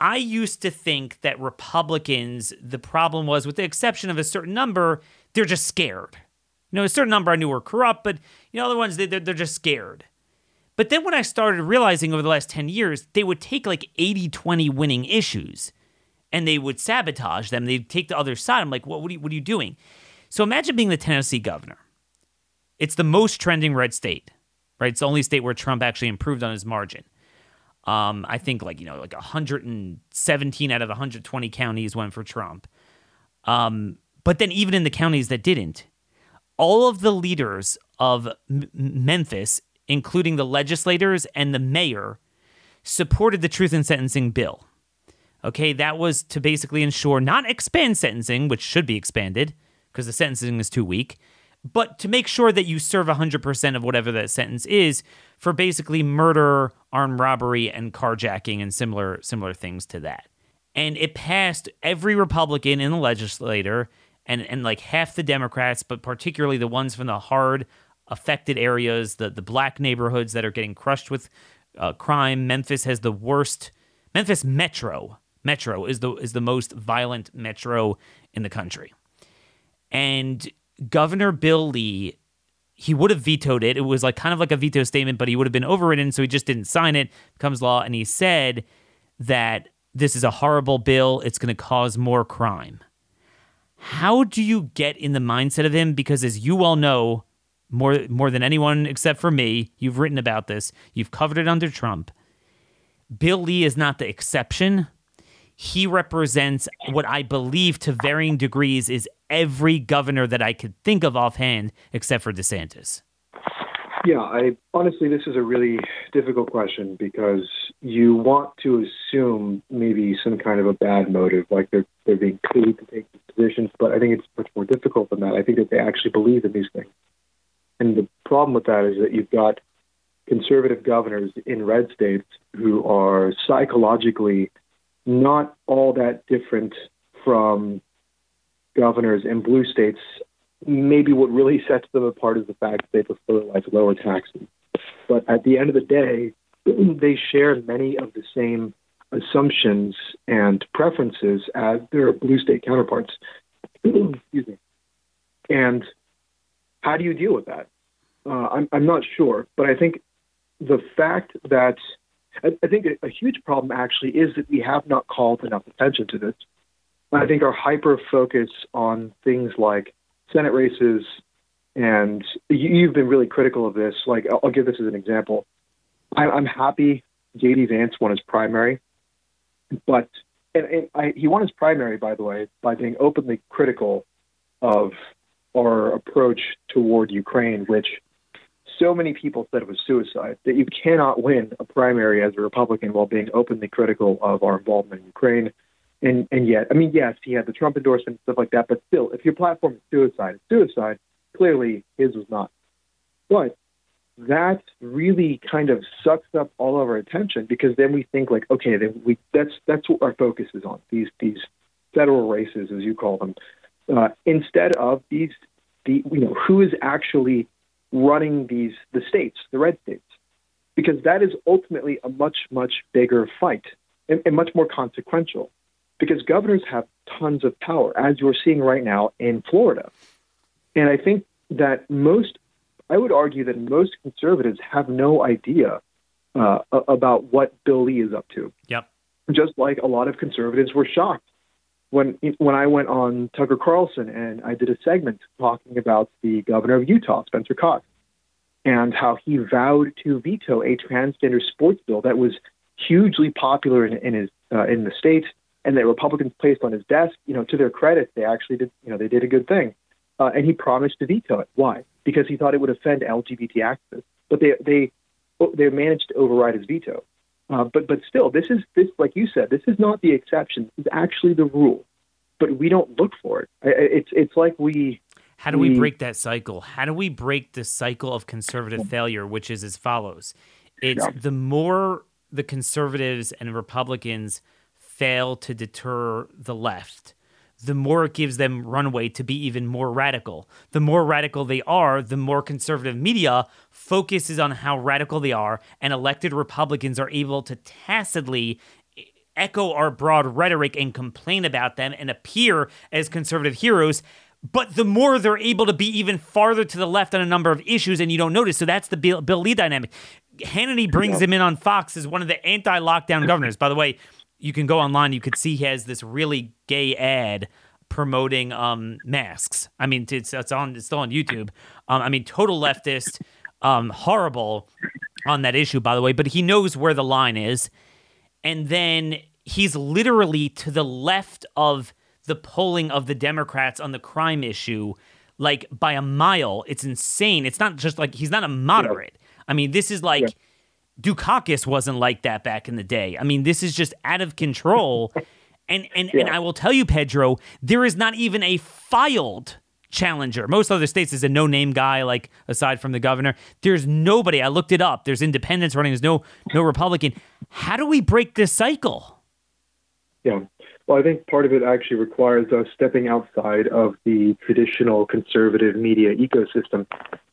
I used to think that Republicans, the problem was, with the exception of a certain number, they're just scared. You know, a certain number I knew were corrupt, but you know, other ones, they, they're, they're just scared. But then when I started realizing over the last 10 years, they would take like 80 20 winning issues and they would sabotage them. They'd take the other side. I'm like, what, what, are you, what are you doing? So imagine being the Tennessee governor. It's the most trending red state, right? It's the only state where Trump actually improved on his margin. Um, I think like you know like 117 out of 120 counties went for Trump. Um, but then even in the counties that didn't, all of the leaders of M- Memphis, including the legislators and the mayor, supported the truth in sentencing bill. Okay, that was to basically ensure not expand sentencing, which should be expanded because the sentencing is too weak, but to make sure that you serve 100% of whatever that sentence is for basically murder, armed robbery, and carjacking and similar similar things to that. And it passed every Republican in the legislature and, and like half the Democrats, but particularly the ones from the hard affected areas, the, the black neighborhoods that are getting crushed with uh, crime. Memphis has the worst. Memphis Metro Metro is the is the most violent metro in the country. And Governor Bill Lee, he would have vetoed it. It was like kind of like a veto statement, but he would have been overridden, so he just didn't sign it. Becomes law, and he said that this is a horrible bill. It's going to cause more crime. How do you get in the mindset of him? Because as you all know, more more than anyone except for me, you've written about this. You've covered it under Trump. Bill Lee is not the exception. He represents what I believe to varying degrees is every governor that I could think of offhand except for DeSantis. Yeah, I honestly, this is a really difficult question because you want to assume maybe some kind of a bad motive, like they're they're being paid to take these positions. But I think it's much more difficult than that. I think that they actually believe in these things. And the problem with that is that you've got conservative governors in red states who are psychologically not all that different from governors in blue states. Maybe what really sets them apart is the fact that they prefer like lower taxes. But at the end of the day, they share many of the same assumptions and preferences as their blue state counterparts. Excuse me. And how do you deal with that? Uh, I'm, I'm not sure, but I think the fact that I, I think a, a huge problem actually is that we have not called enough attention to this. I think our hyper focus on things like Senate races, and you, have been really critical of this. Like, I'll, give this as an example. I'm happy J.D. Vance won his primary, but and, and I, he won his primary, by the way, by being openly critical of our approach toward Ukraine, which so many people said it was suicide that you cannot win a primary as a Republican while being openly critical of our involvement in Ukraine. And and yet, I mean, yes, he had the Trump endorsement and stuff like that, but still, if your platform is suicide, it's suicide. Clearly, his was not. But that really kind of sucks up all of our attention because then we think like, okay, then we that's that's what our focus is on these these federal races, as you call them, uh, instead of these the you know who is actually running these the states, the red states, because that is ultimately a much much bigger fight and, and much more consequential, because governors have tons of power, as you're seeing right now in Florida, and I think that most, I would argue that most conservatives have no idea uh, about what Bill Lee is up to. Yep. Just like a lot of conservatives were shocked when when I went on Tucker Carlson and I did a segment talking about the governor of Utah, Spencer Cox, and how he vowed to veto a transgender sports bill that was hugely popular in, in his uh, in the state, and that Republicans placed on his desk. You know, to their credit, they actually did. You know, they did a good thing, uh, and he promised to veto it. Why? Because he thought it would offend LGBT activists. But they they they managed to override his veto. Uh, but but still, this is this like you said, this is not the exception. This is actually the rule. But we don't look for it. It's it's like we. How do we, we break that cycle? How do we break the cycle of conservative failure, which is as follows? It's yeah. the more the conservatives and Republicans fail to deter the left, the more it gives them runway to be even more radical. The more radical they are, the more conservative media focuses on how radical they are, and elected Republicans are able to tacitly echo our broad rhetoric and complain about them and appear as conservative heroes. But the more they're able to be even farther to the left on a number of issues, and you don't notice. So that's the Bill, Bill Lee dynamic. Hannity brings him in on Fox as one of the anti lockdown governors. By the way, you can go online. You could see he has this really gay ad promoting um, masks. I mean, it's, it's on it's still on YouTube. Um, I mean, total leftist, um, horrible on that issue, by the way. But he knows where the line is, and then he's literally to the left of the polling of the Democrats on the crime issue, like by a mile. It's insane. It's not just like he's not a moderate. I mean, this is like. Yeah Dukakis wasn't like that back in the day. I mean, this is just out of control. and and yeah. and I will tell you, Pedro, there is not even a filed challenger. Most other states is a no-name guy, like aside from the governor. There's nobody. I looked it up. There's independents running. There's no no Republican. How do we break this cycle? Yeah. Well, I think part of it actually requires us stepping outside of the traditional conservative media ecosystem.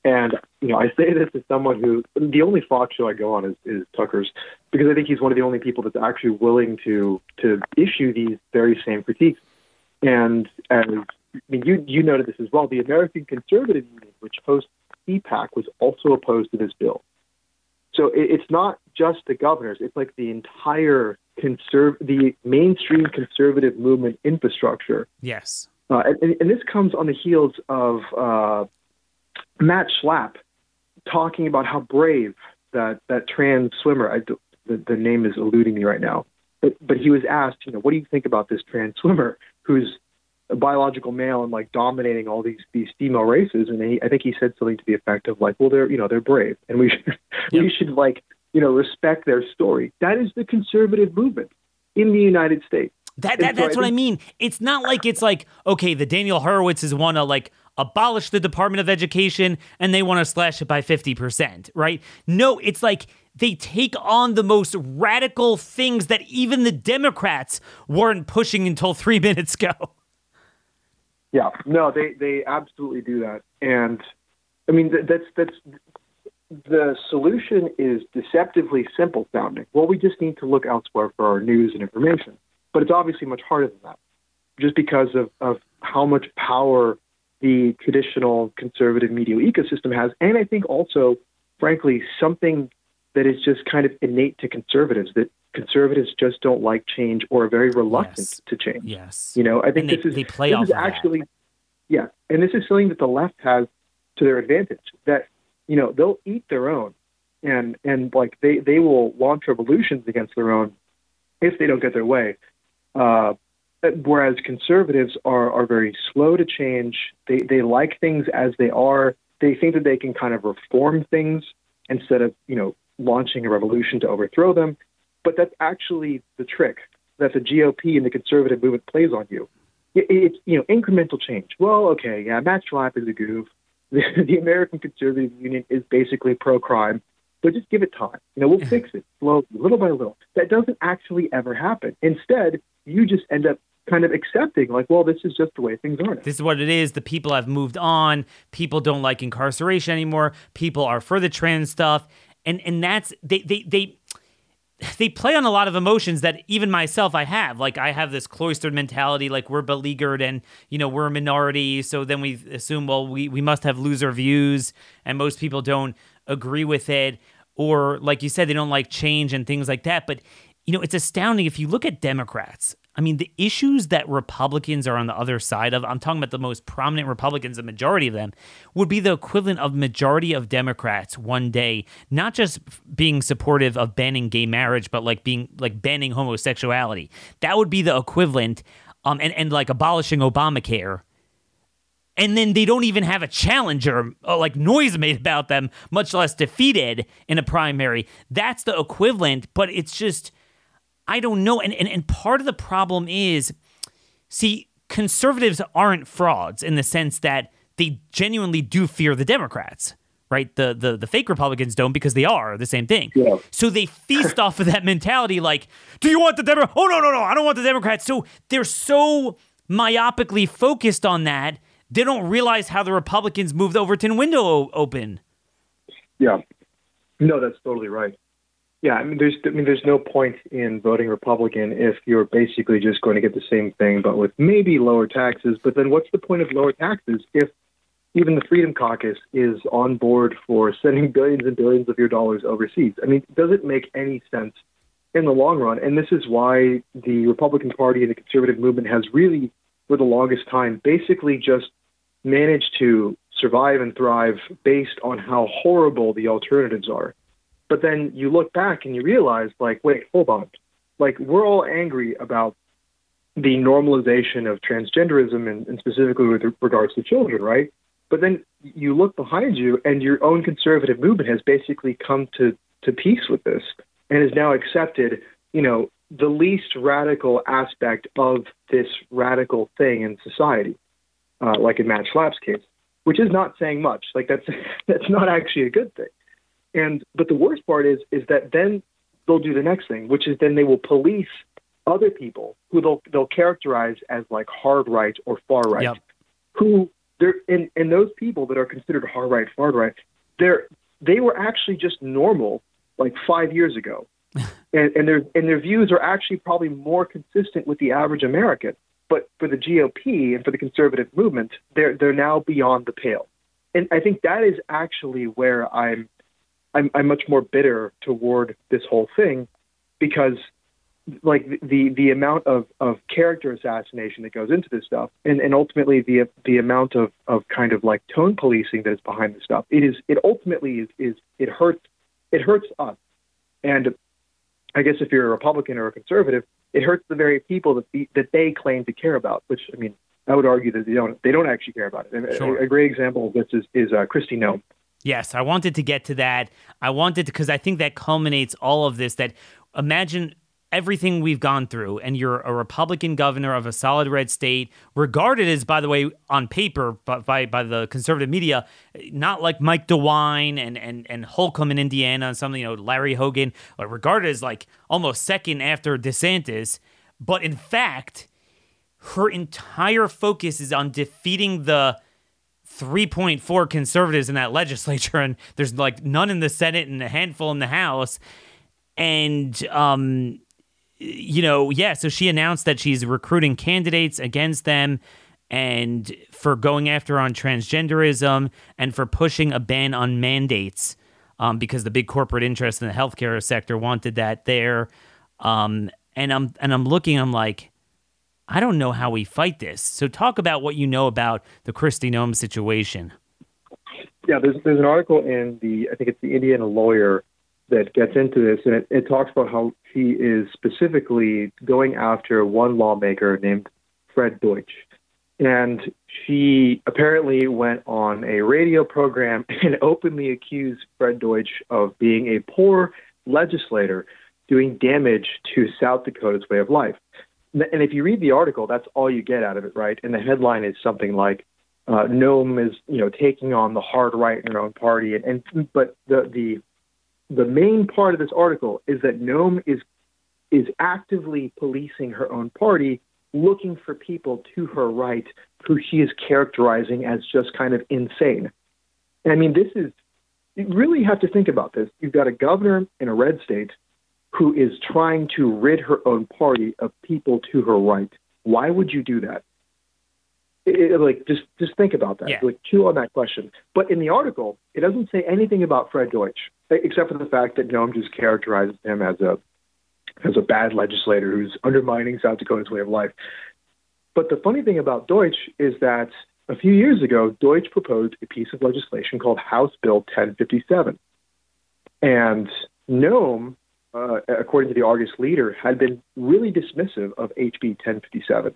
And, you know, I say this as someone who, the only Fox show I go on is, is Tucker's, because I think he's one of the only people that's actually willing to, to issue these very same critiques. And as, I mean, you, you noted this as well, the American Conservative Union, which hosts CPAC, was also opposed to this bill. So it, it's not just the governors, it's like the entire conserv- the mainstream conservative movement infrastructure. Yes. Uh, and, and, this comes on the heels of uh, Matt Schlapp talking about how brave that, that trans swimmer, I, the, the name is eluding me right now, but, but he was asked, you know, what do you think about this trans swimmer who's a biological male and like dominating all these these female races. And he, I think he said something to the effect of like, well, they're you know they're brave, and we should yep. we should like you know respect their story. That is the conservative movement in the United States. That, that that's what I mean. It's not like it's like okay, the Daniel Horowitzes want to like abolish the Department of Education and they want to slash it by fifty percent, right? No, it's like they take on the most radical things that even the Democrats weren't pushing until three minutes ago. Yeah, no, they they absolutely do that, and I mean that's that's the solution is deceptively simple sounding. Well, we just need to look elsewhere for our news and information. But it's obviously much harder than that, just because of, of how much power the traditional conservative media ecosystem has. And I think also, frankly, something that is just kind of innate to conservatives that conservatives just don't like change or are very reluctant yes. to change. Yes. You know, I think they, this is, this off is of actually, that. yeah. And this is something that the left has to their advantage that, you know, they'll eat their own and, and like they, they will launch revolutions against their own if they don't get their way. Uh, whereas conservatives are, are very slow to change. They, they like things as they are. They think that they can kind of reform things instead of, you know, launching a revolution to overthrow them. But that's actually the trick that the GOP and the conservative movement plays on you. It, it's, you know, incremental change. Well, okay, yeah, Matt Schlapp is a goof. The, the American Conservative Union is basically pro-crime but just give it time. You know, we'll fix it slowly, little by little. That doesn't actually ever happen. Instead, you just end up kind of accepting like well this is just the way things are now. this is what it is the people have moved on people don't like incarceration anymore people are for the trans stuff and and that's they they they they play on a lot of emotions that even myself I have. Like I have this cloistered mentality, like we're beleaguered and you know we're a minority, so then we assume well we we must have loser views, and most people don't agree with it, or like you said they don't like change and things like that. But you know it's astounding if you look at Democrats I mean, the issues that Republicans are on the other side of, I'm talking about the most prominent Republicans, the majority of them, would be the equivalent of majority of Democrats one day, not just being supportive of banning gay marriage, but like being like banning homosexuality. That would be the equivalent, um, and, and like abolishing Obamacare. And then they don't even have a challenger, uh, like noise made about them, much less defeated in a primary. That's the equivalent, but it's just I don't know. And, and, and part of the problem is see, conservatives aren't frauds in the sense that they genuinely do fear the Democrats. Right, the, the the fake Republicans don't because they are the same thing. Yeah. So they feast off of that mentality. Like, do you want the Democrats? Oh no no no, I don't want the Democrats. So they're so myopically focused on that they don't realize how the Republicans moved the Overton window open. Yeah, no, that's totally right. Yeah, I mean, there's I mean, there's no point in voting Republican if you're basically just going to get the same thing, but with maybe lower taxes. But then, what's the point of lower taxes if even the Freedom Caucus is on board for sending billions and billions of your dollars overseas? I mean, does it make any sense in the long run? And this is why the Republican Party and the conservative movement has really, for the longest time, basically just managed to survive and thrive based on how horrible the alternatives are. But then you look back and you realize, like, wait, hold on. Like, we're all angry about the normalization of transgenderism and, and specifically with regards to children, right? But then you look behind you and your own conservative movement has basically come to, to peace with this and has now accepted, you know, the least radical aspect of this radical thing in society, uh, like in Matt Schlapp's case, which is not saying much. Like that's that's not actually a good thing. And but the worst part is is that then they'll do the next thing, which is then they will police other people who they'll they'll characterize as like hard right or far right, yep. who they're and, and those people that are considered hard right, far right, they're they were actually just normal like five years ago. and, and their and their views are actually probably more consistent with the average American. But for the GOP and for the conservative movement, they're they're now beyond the pale. And I think that is actually where I'm I'm, I'm much more bitter toward this whole thing because like the the amount of, of character assassination that goes into this stuff and, and ultimately the the amount of, of kind of like tone policing that is behind this stuff it is it ultimately is, is it hurts it hurts us and I guess if you're a Republican or a conservative it hurts the very people that the, that they claim to care about which I mean I would argue that they don't they don't actually care about it. And Sure. a, a great example of this is is uh, Kristi Noem. Yes, I wanted to get to that. I wanted to because I think that culminates all of this. That imagine everything we've gone through, and you're a Republican governor of a solid red state, regarded as, by the way, on paper, but by by the conservative media, not like Mike DeWine and and and Holcomb in Indiana and something, you know, Larry Hogan, regarded as like almost second after DeSantis, but in fact, her entire focus is on defeating the 3.4 conservatives in that legislature and there's like none in the senate and a handful in the house. And um you know yeah so she announced that she's recruiting candidates against them and for going after on transgenderism and for pushing a ban on mandates um, because the big corporate interests in the healthcare sector wanted that there. Um, and i'm and i'm looking i'm like I don't know how we fight this. So talk about what you know about the Kristi Noem situation. Yeah, there's there's an article in the I think it's the Indiana Lawyer that gets into this, and it, it talks about how he is specifically going after one lawmaker named Fred Deutsch, and she apparently went on a radio program and openly accused Fred Deutsch of being a poor legislator doing damage to South Dakota's way of life. And if you read the article, that's all you get out of it, right? And the headline is something like uh, Noem is, you know, taking on the hard right in her own party, and, and but the the the main part of this article is that Noem is is actively policing her own party, looking for people to her right who she is characterizing as just kind of insane. And I mean, this is you really have to think about this. You've got a governor in a red state who is trying to rid her own party of people to her right. Why would you do that? It, it, like just just think about that. Yeah. Like chew on that question. But in the article, it doesn't say anything about Fred Deutsch, except for the fact that Noem just characterizes him as a as a bad legislator who's undermining South Dakota's way of life. But the funny thing about Deutsch is that a few years ago, Deutsch proposed a piece of legislation called House Bill 1057. And Noem uh, according to the Argus leader, had been really dismissive of HB 1057.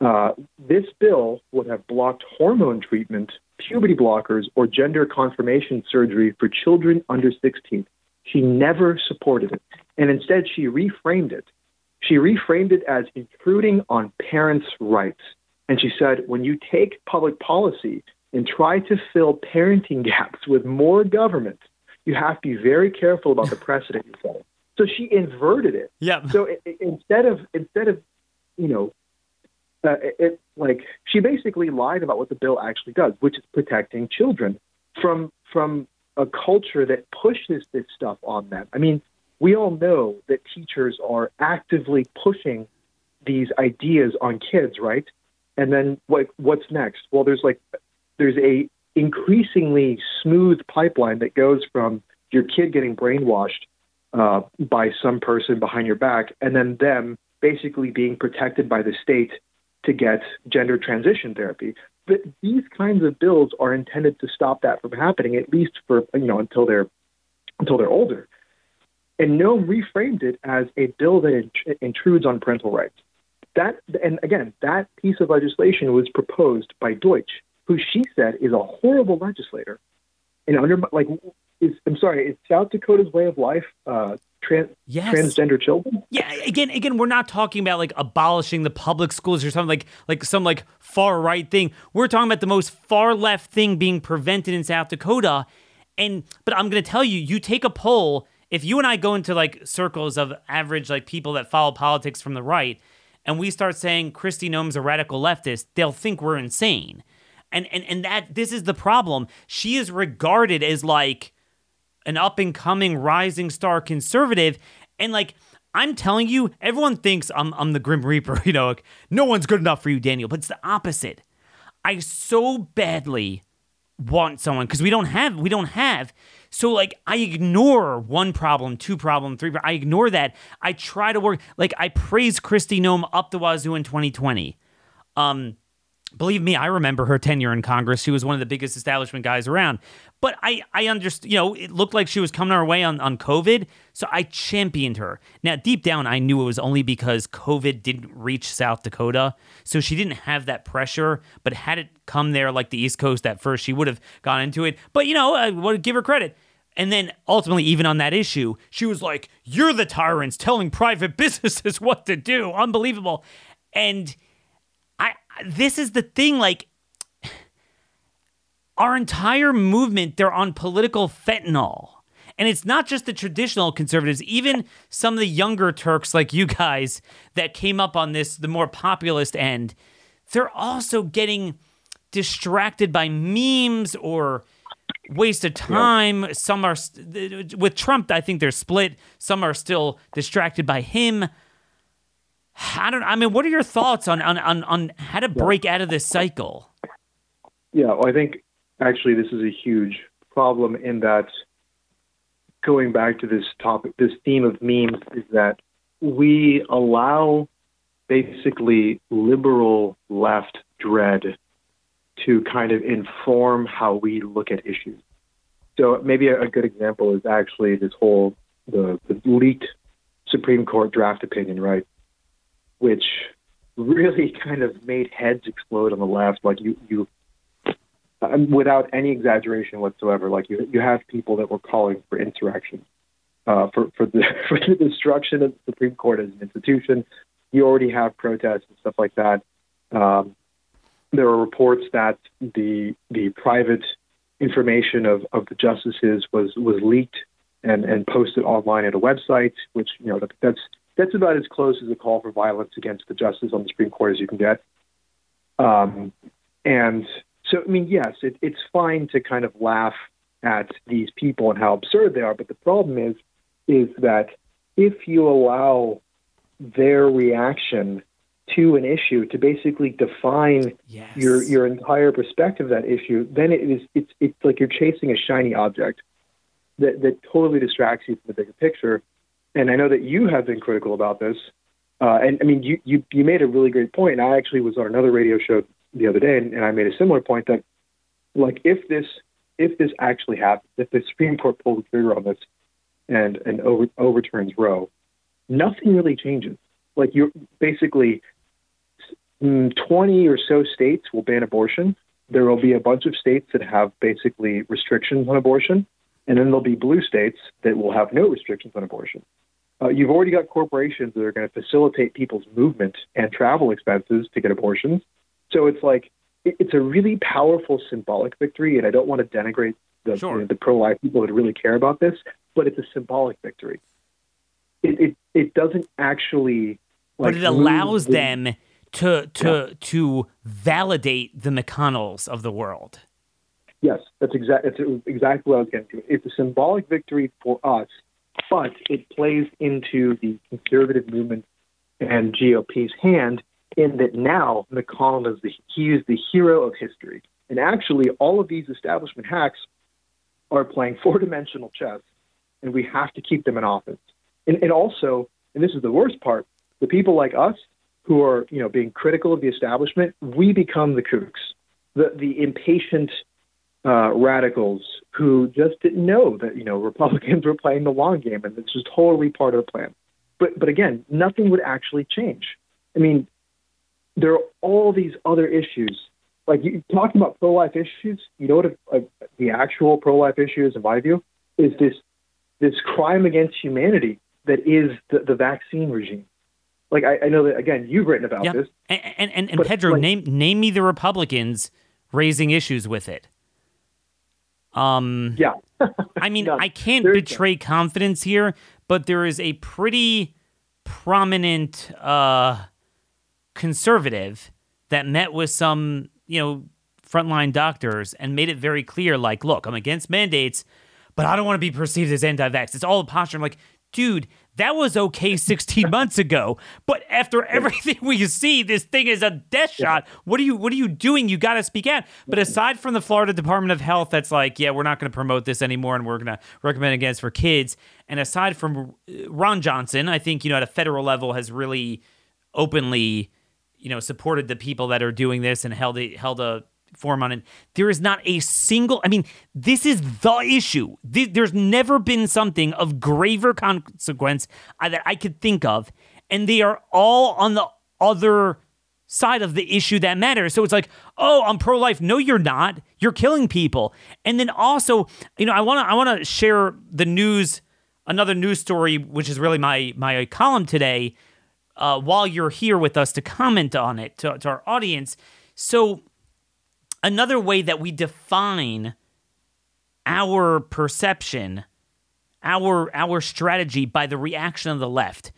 Uh, this bill would have blocked hormone treatment, puberty blockers, or gender confirmation surgery for children under 16. She never supported it. And instead, she reframed it. She reframed it as intruding on parents' rights. And she said, when you take public policy and try to fill parenting gaps with more government, you have to be very careful about the precedent you set. So she inverted it. Yeah. So it, it- instead of instead of you know, uh, it, it like she basically lied about what the bill actually does, which is protecting children from from a culture that pushes this stuff on them. I mean, we all know that teachers are actively pushing these ideas on kids, right? And then like what's next? Well, there's like there's a increasingly smooth pipeline that goes from your kid getting brainwashed uh, by some person behind your back, and then them basically being protected by the state to get gender transition therapy. But these kinds of bills are intended to stop that from happening, at least for you know until they're until they're older. And Noem reframed it as a bill that intrudes on parental rights. That and again, that piece of legislation was proposed by Deutsch, who she said is a horrible legislator. And under like, is I'm sorry, is South Dakota's way of life uh, trans, Yes. transgender children? Yeah, again, again, we're not talking about like abolishing the public schools or something like like some like far right thing. We're talking about the most far left thing being prevented in South Dakota. And but I'm gonna tell you, you take a poll. If you and I go into like circles of average like people that follow politics from the right, and we start saying Kristi Noem's a radical leftist, they'll think we're insane. And and and that this is the problem. She is regarded as like an up and coming rising star conservative and like I'm telling you everyone thinks I'm I'm the grim reaper you know like no one's good enough for you Daniel but it's the opposite. I so badly want someone because we don't have we don't have so like I ignore one problem two problem three pro- I ignore that. I try to work like I praise Kristi Noem up the wazoo in 2020 um believe me, I remember her tenure in Congress. She was one of the biggest establishment guys around. But I, I understand, you know, it looked like she was coming our way on, on COVID. So I championed her. Now, deep down, I knew it was only because COVID didn't reach South Dakota. So she didn't have that pressure. But had it come there like the East Coast at first, she would have gone into it. But, you know, I would give her credit. And then ultimately, even on that issue, she was like, You're the tyrants telling private businesses what to do. Unbelievable. And this is the thing, like our entire movement, they're on political fentanyl. And it's not just the traditional conservatives, even some of the younger Turks like you guys that came up on this, the more populist end, they're also getting distracted by memes or waste of time. Yep. Some are with Trump. I think they're split. Some are still distracted by him. I don't. I mean, what are your thoughts on on on, on how to break yeah. out of this cycle? Yeah, well, I think actually this is a huge problem in that going back to this topic, this theme of memes is that we allow basically liberal left dread to kind of inform how we look at issues. So maybe a, a good example is actually this whole the, the leaked Supreme Court draft opinion, right? Which really kind of made heads explode on the left. Like you, you, um, without any exaggeration whatsoever, like you, you have people that were calling for insurrection, uh, for for the for the destruction of the Supreme Court as an institution. You already have protests and stuff like that. Um, there are reports that the the private information of, of the justices was was leaked and, and posted online at a website, which you know that's that's about as close as a call for violence against the justice on the Supreme Court as you can get. Um, and so, I mean, yes, it, it's fine to kind of laugh at these people and how absurd they are, but the problem is is that if you allow their reaction to an issue to basically define yes. your your entire perspective of that issue, then it is it's it's like you're chasing a shiny object that that totally distracts you from the bigger picture. And I know that you have been critical about this. Uh, and I mean, you, you you made a really great point. I actually was on another radio show the other day, and, and I made a similar point that, like, if this if this actually happens, if the Supreme Court pulls the trigger on this and and over, overturns Roe, nothing really changes. Like you're basically Mm, 20 or so states will ban abortion. There will be a bunch of states that have basically restrictions on abortion, and then there'll be blue states that will have no restrictions on abortion. Uh, you've already got corporations that are going to facilitate people's movement and travel expenses to get abortions. So it's like it, it's a really powerful symbolic victory, and I don't want to denigrate the, sure. you know, the pro-life people that really care about this, but it's a symbolic victory. It it, it doesn't actually. Like, but it allows them to to yeah. to validate the McConnells of the world. Yes, that's exactly that's exactly what I was getting to. It's a symbolic victory for us, but it plays into the conservative movement and GOP's hand in that now McConnell is the he is the hero of history, and actually all of these establishment hacks are playing four dimensional chess, and we have to keep them in office. And, and also, and this is the worst part, the people like us who are you know being critical of the establishment, we become the kooks, the the impatient uh, radicals who just didn't know that you know Republicans were playing the long game, and it's just totally part of the plan. But but again, nothing would actually change. I mean, there are all these other issues. Like you talking about pro-life issues, you know what the actual pro-life issue is, in my view, is this this crime against humanity that is the, the vaccine regime like I, I know that again you've written about yep. this. And and, and, and Pedro, like, name name me the Republicans raising issues with it. Um Yeah. I mean, I can't betray confidence here, but there is a pretty prominent uh conservative that met with some, you know, frontline doctors and made it very clear like, look, I'm against mandates, but I don't want to be perceived as anti-vax. It's all a posture. I'm like, dude, that was okay 16 months ago. But after everything we see, this thing is a death shot. What are you what are you doing? You got to speak out. But aside from the Florida Department of Health that's like, yeah, we're not going to promote this anymore and we're going to recommend against for kids. And aside from uh, Ron Johnson, I think, you know, at a federal level has really openly you know, supported the people that are doing this and held a held a forum on it. There is not a single. I mean, this is the issue. There's never been something of graver consequence uh, that I could think of, and they are all on the other side of the issue that matters. So it's like, oh, I'm pro life. No, you're not. You're killing people. And then also, you know, I want to I want to share the news, another news story, which is really my my column today. Uh, while you're here with us to comment on it to, to our audience. So, another way that we define our perception, our our strategy by the reaction of the left.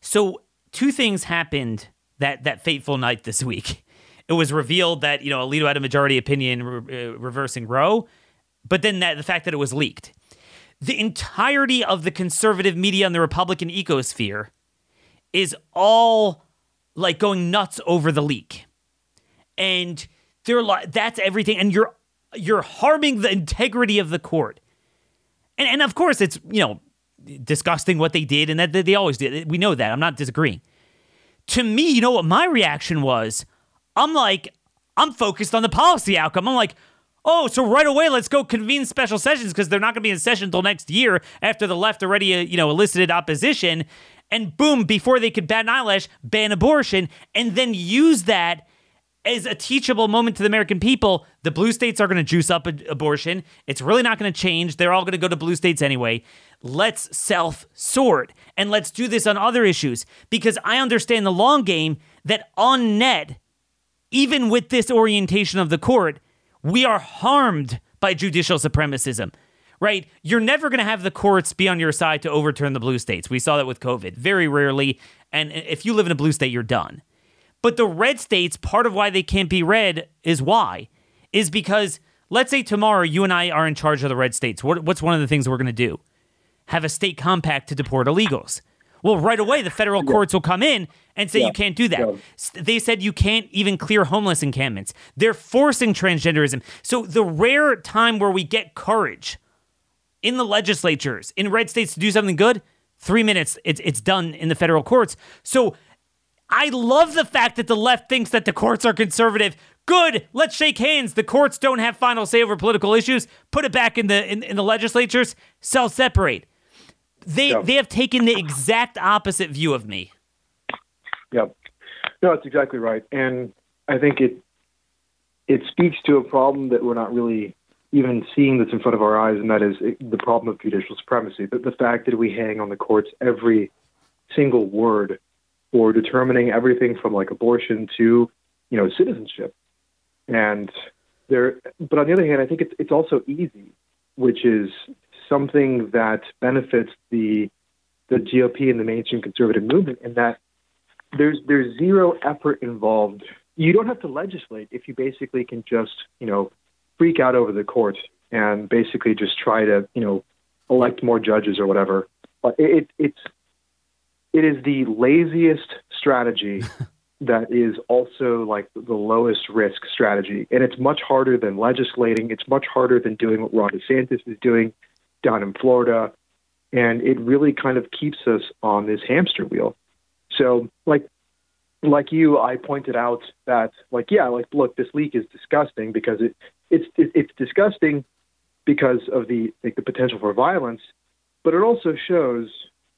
So, two things happened that that fateful night this week. It was revealed that you know Alito had a majority opinion re- uh, reversing Roe, but then that the fact that it was leaked. The entirety of the conservative media and the Republican ecosphere is all like going nuts over the leak, and they're like, "That's everything," and you're you're harming the integrity of the court. And and of course, it's you know disgusting what they did, and that they always did. We know that. I'm not disagreeing to me, you know what my reaction was? I'm like, I'm focused on the policy outcome. I'm like, oh, so right away, let's go convene special sessions because they're not going to be in session until next year after the left already, uh, you know, elicited opposition. And boom, before they could bat an eyelash, ban abortion, and then use that as a teachable moment to the American people. The blue states are going to juice up abortion. It's really not going to change. They're all going to go to blue states anyway let's self sort and let's do this on other issues because I understand the long game that on net, even with this orientation of the court, we are harmed by judicial supremacism. Right? You're never going to have the courts be on your side to overturn the blue states. We saw that with COVID very rarely. And if you live in a blue state, you're done. But the red states, part of why they can't be red is why? Is because let's say tomorrow you and I are in charge of the red states. What, what's one of the things we're going to do? have a state compact to deport illegals. Well, right away, the federal courts will come in and say yeah. you can't do that. Yeah. They said you can't even clear homeless encampments. They're forcing transgenderism. So, the rare time where we get courage in the legislatures, in red states to do something good, three minutes, it's, it's done in the federal courts. So, I love the fact that the left thinks that the courts are conservative. Good. Let's shake hands. The courts don't have final say over political issues. Put it back in the in, in the legislatures. Self separate. They yep. they have taken the exact opposite view of me. Yep. No, that's exactly right. And I think it it speaks to a problem that we're not really even seeing that's in front of our eyes, and that is the problem of judicial supremacy. The, the fact that we hang on the courts every single word for determining everything from like abortion to, you know, citizenship. And there, but on the other hand, I think it's it's also easy, which is something that benefits the the GOP and the mainstream conservative movement in that there's there's zero effort involved. You don't have to legislate if you basically can just you know freak out over the court and basically just try to you know elect more judges or whatever. But it, it's it is the laziest strategy that is also like the lowest risk strategy, and it's much harder than legislating. It's much harder than doing what Ron DeSantis is doing down in Florida. And it really kind of keeps us on this hamster wheel. So, like, like you, I pointed out that, like, yeah, like, look, this leak is disgusting because it, it's, it, it's disgusting because of the, like, the potential for violence, but it also shows,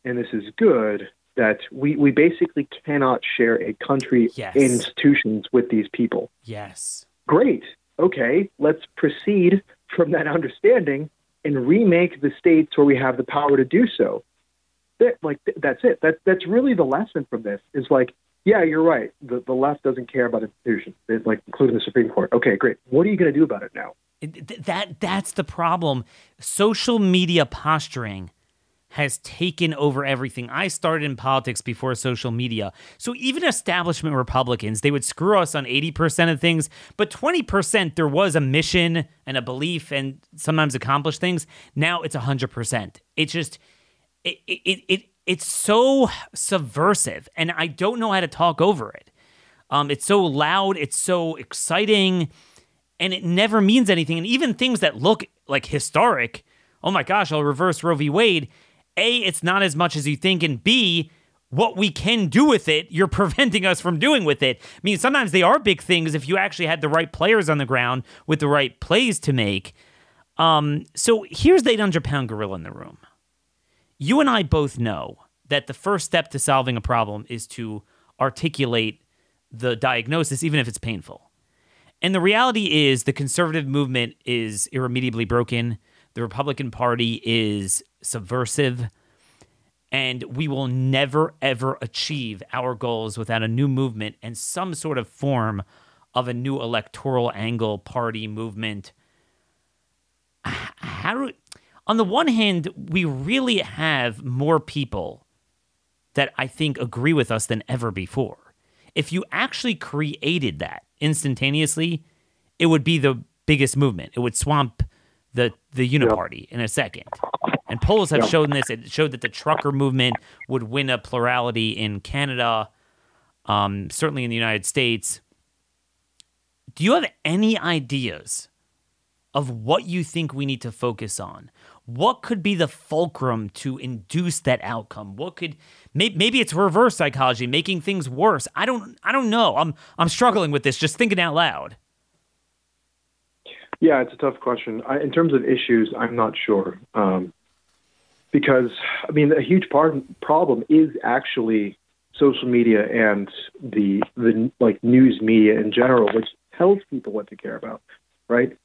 and this is good, that we, we basically cannot share a country yes. institutions with these people. Yes. Great. Okay, let's proceed from that understanding and remake the states where we have the power to do so. That, like that's it. That that's really the lesson from this. Is like, yeah, you're right. The the left doesn't care about institutions, it's like including the Supreme Court. Okay, great. What are you going to do about it now? That that's the problem. Social media posturing has taken over everything. I started in politics before social media. So even establishment Republicans, they would screw us on 80% of things, but 20% there was a mission and a belief and sometimes accomplish things. Now it's 100%. It's just it it it it's so subversive and I don't know how to talk over it. Um it's so loud, it's so exciting and it never means anything and even things that look like historic, oh my gosh, I'll reverse Roe v. Wade a, it's not as much as you think, and B, what we can do with it, you're preventing us from doing with it. I mean, sometimes they are big things if you actually had the right players on the ground with the right plays to make. Um, so here's the 800 pound gorilla in the room. You and I both know that the first step to solving a problem is to articulate the diagnosis, even if it's painful. And the reality is, the conservative movement is irremediably broken. The Republican Party is subversive. And we will never, ever achieve our goals without a new movement and some sort of form of a new electoral angle, party, movement. How on the one hand, we really have more people that I think agree with us than ever before. If you actually created that instantaneously, it would be the biggest movement. It would swamp the the uniparty yep. in a second. And polls have shown this. It showed that the trucker movement would win a plurality in Canada, um, certainly in the United States. Do you have any ideas of what you think we need to focus on? What could be the fulcrum to induce that outcome? What could maybe it's reverse psychology, making things worse? I don't I don't know. I'm I'm struggling with this. Just thinking out loud. Yeah, it's a tough question. I, in terms of issues, I'm not sure um, because I mean a huge part problem is actually social media and the the like news media in general, which tells people what to care about, right?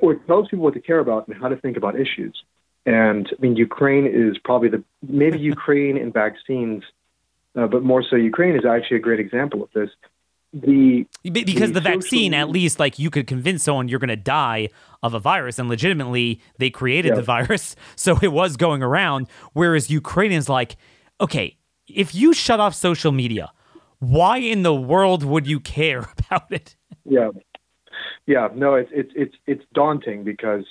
Or tells people what to care about and how to think about issues. And I mean, Ukraine is probably the maybe Ukraine and vaccines, uh, but more so Ukraine is actually a great example of this. The because the, the vaccine, at least, like you could convince someone you're going to die of a virus, and legitimately they created yeah. the virus, so it was going around. Whereas Ukrainians, like, okay, if you shut off social media, why in the world would you care about it? Yeah, yeah, no, it's it's it's it's daunting because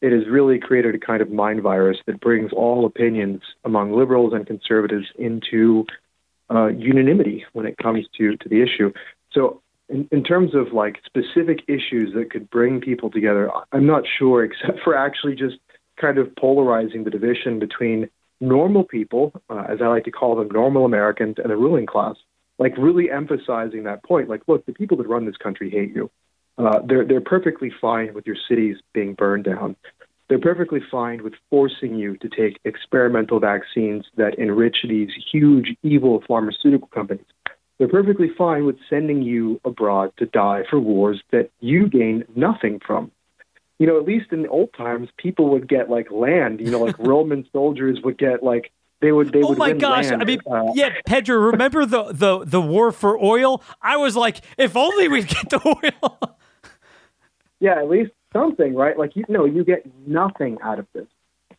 it has really created a kind of mind virus that brings all opinions among liberals and conservatives into uh, unanimity when it comes to, to the issue. So, in, in terms of like specific issues that could bring people together, I'm not sure, except for actually just kind of polarizing the division between normal people, uh, as I like to call them, normal Americans, and the ruling class. Like really emphasizing that point. Like, look, the people that run this country hate you. Uh, they're they're perfectly fine with your cities being burned down. They're perfectly fine with forcing you to take experimental vaccines that enrich these huge evil pharmaceutical companies. They're perfectly fine with sending you abroad to die for wars that you gain nothing from. You know, at least in the old times, people would get like land. You know, like Roman soldiers would get like they would they oh would my gosh land. i mean uh, yeah pedro remember the, the the war for oil i was like if only we'd get the oil yeah, at least something, right? Like you know, you get nothing out of this,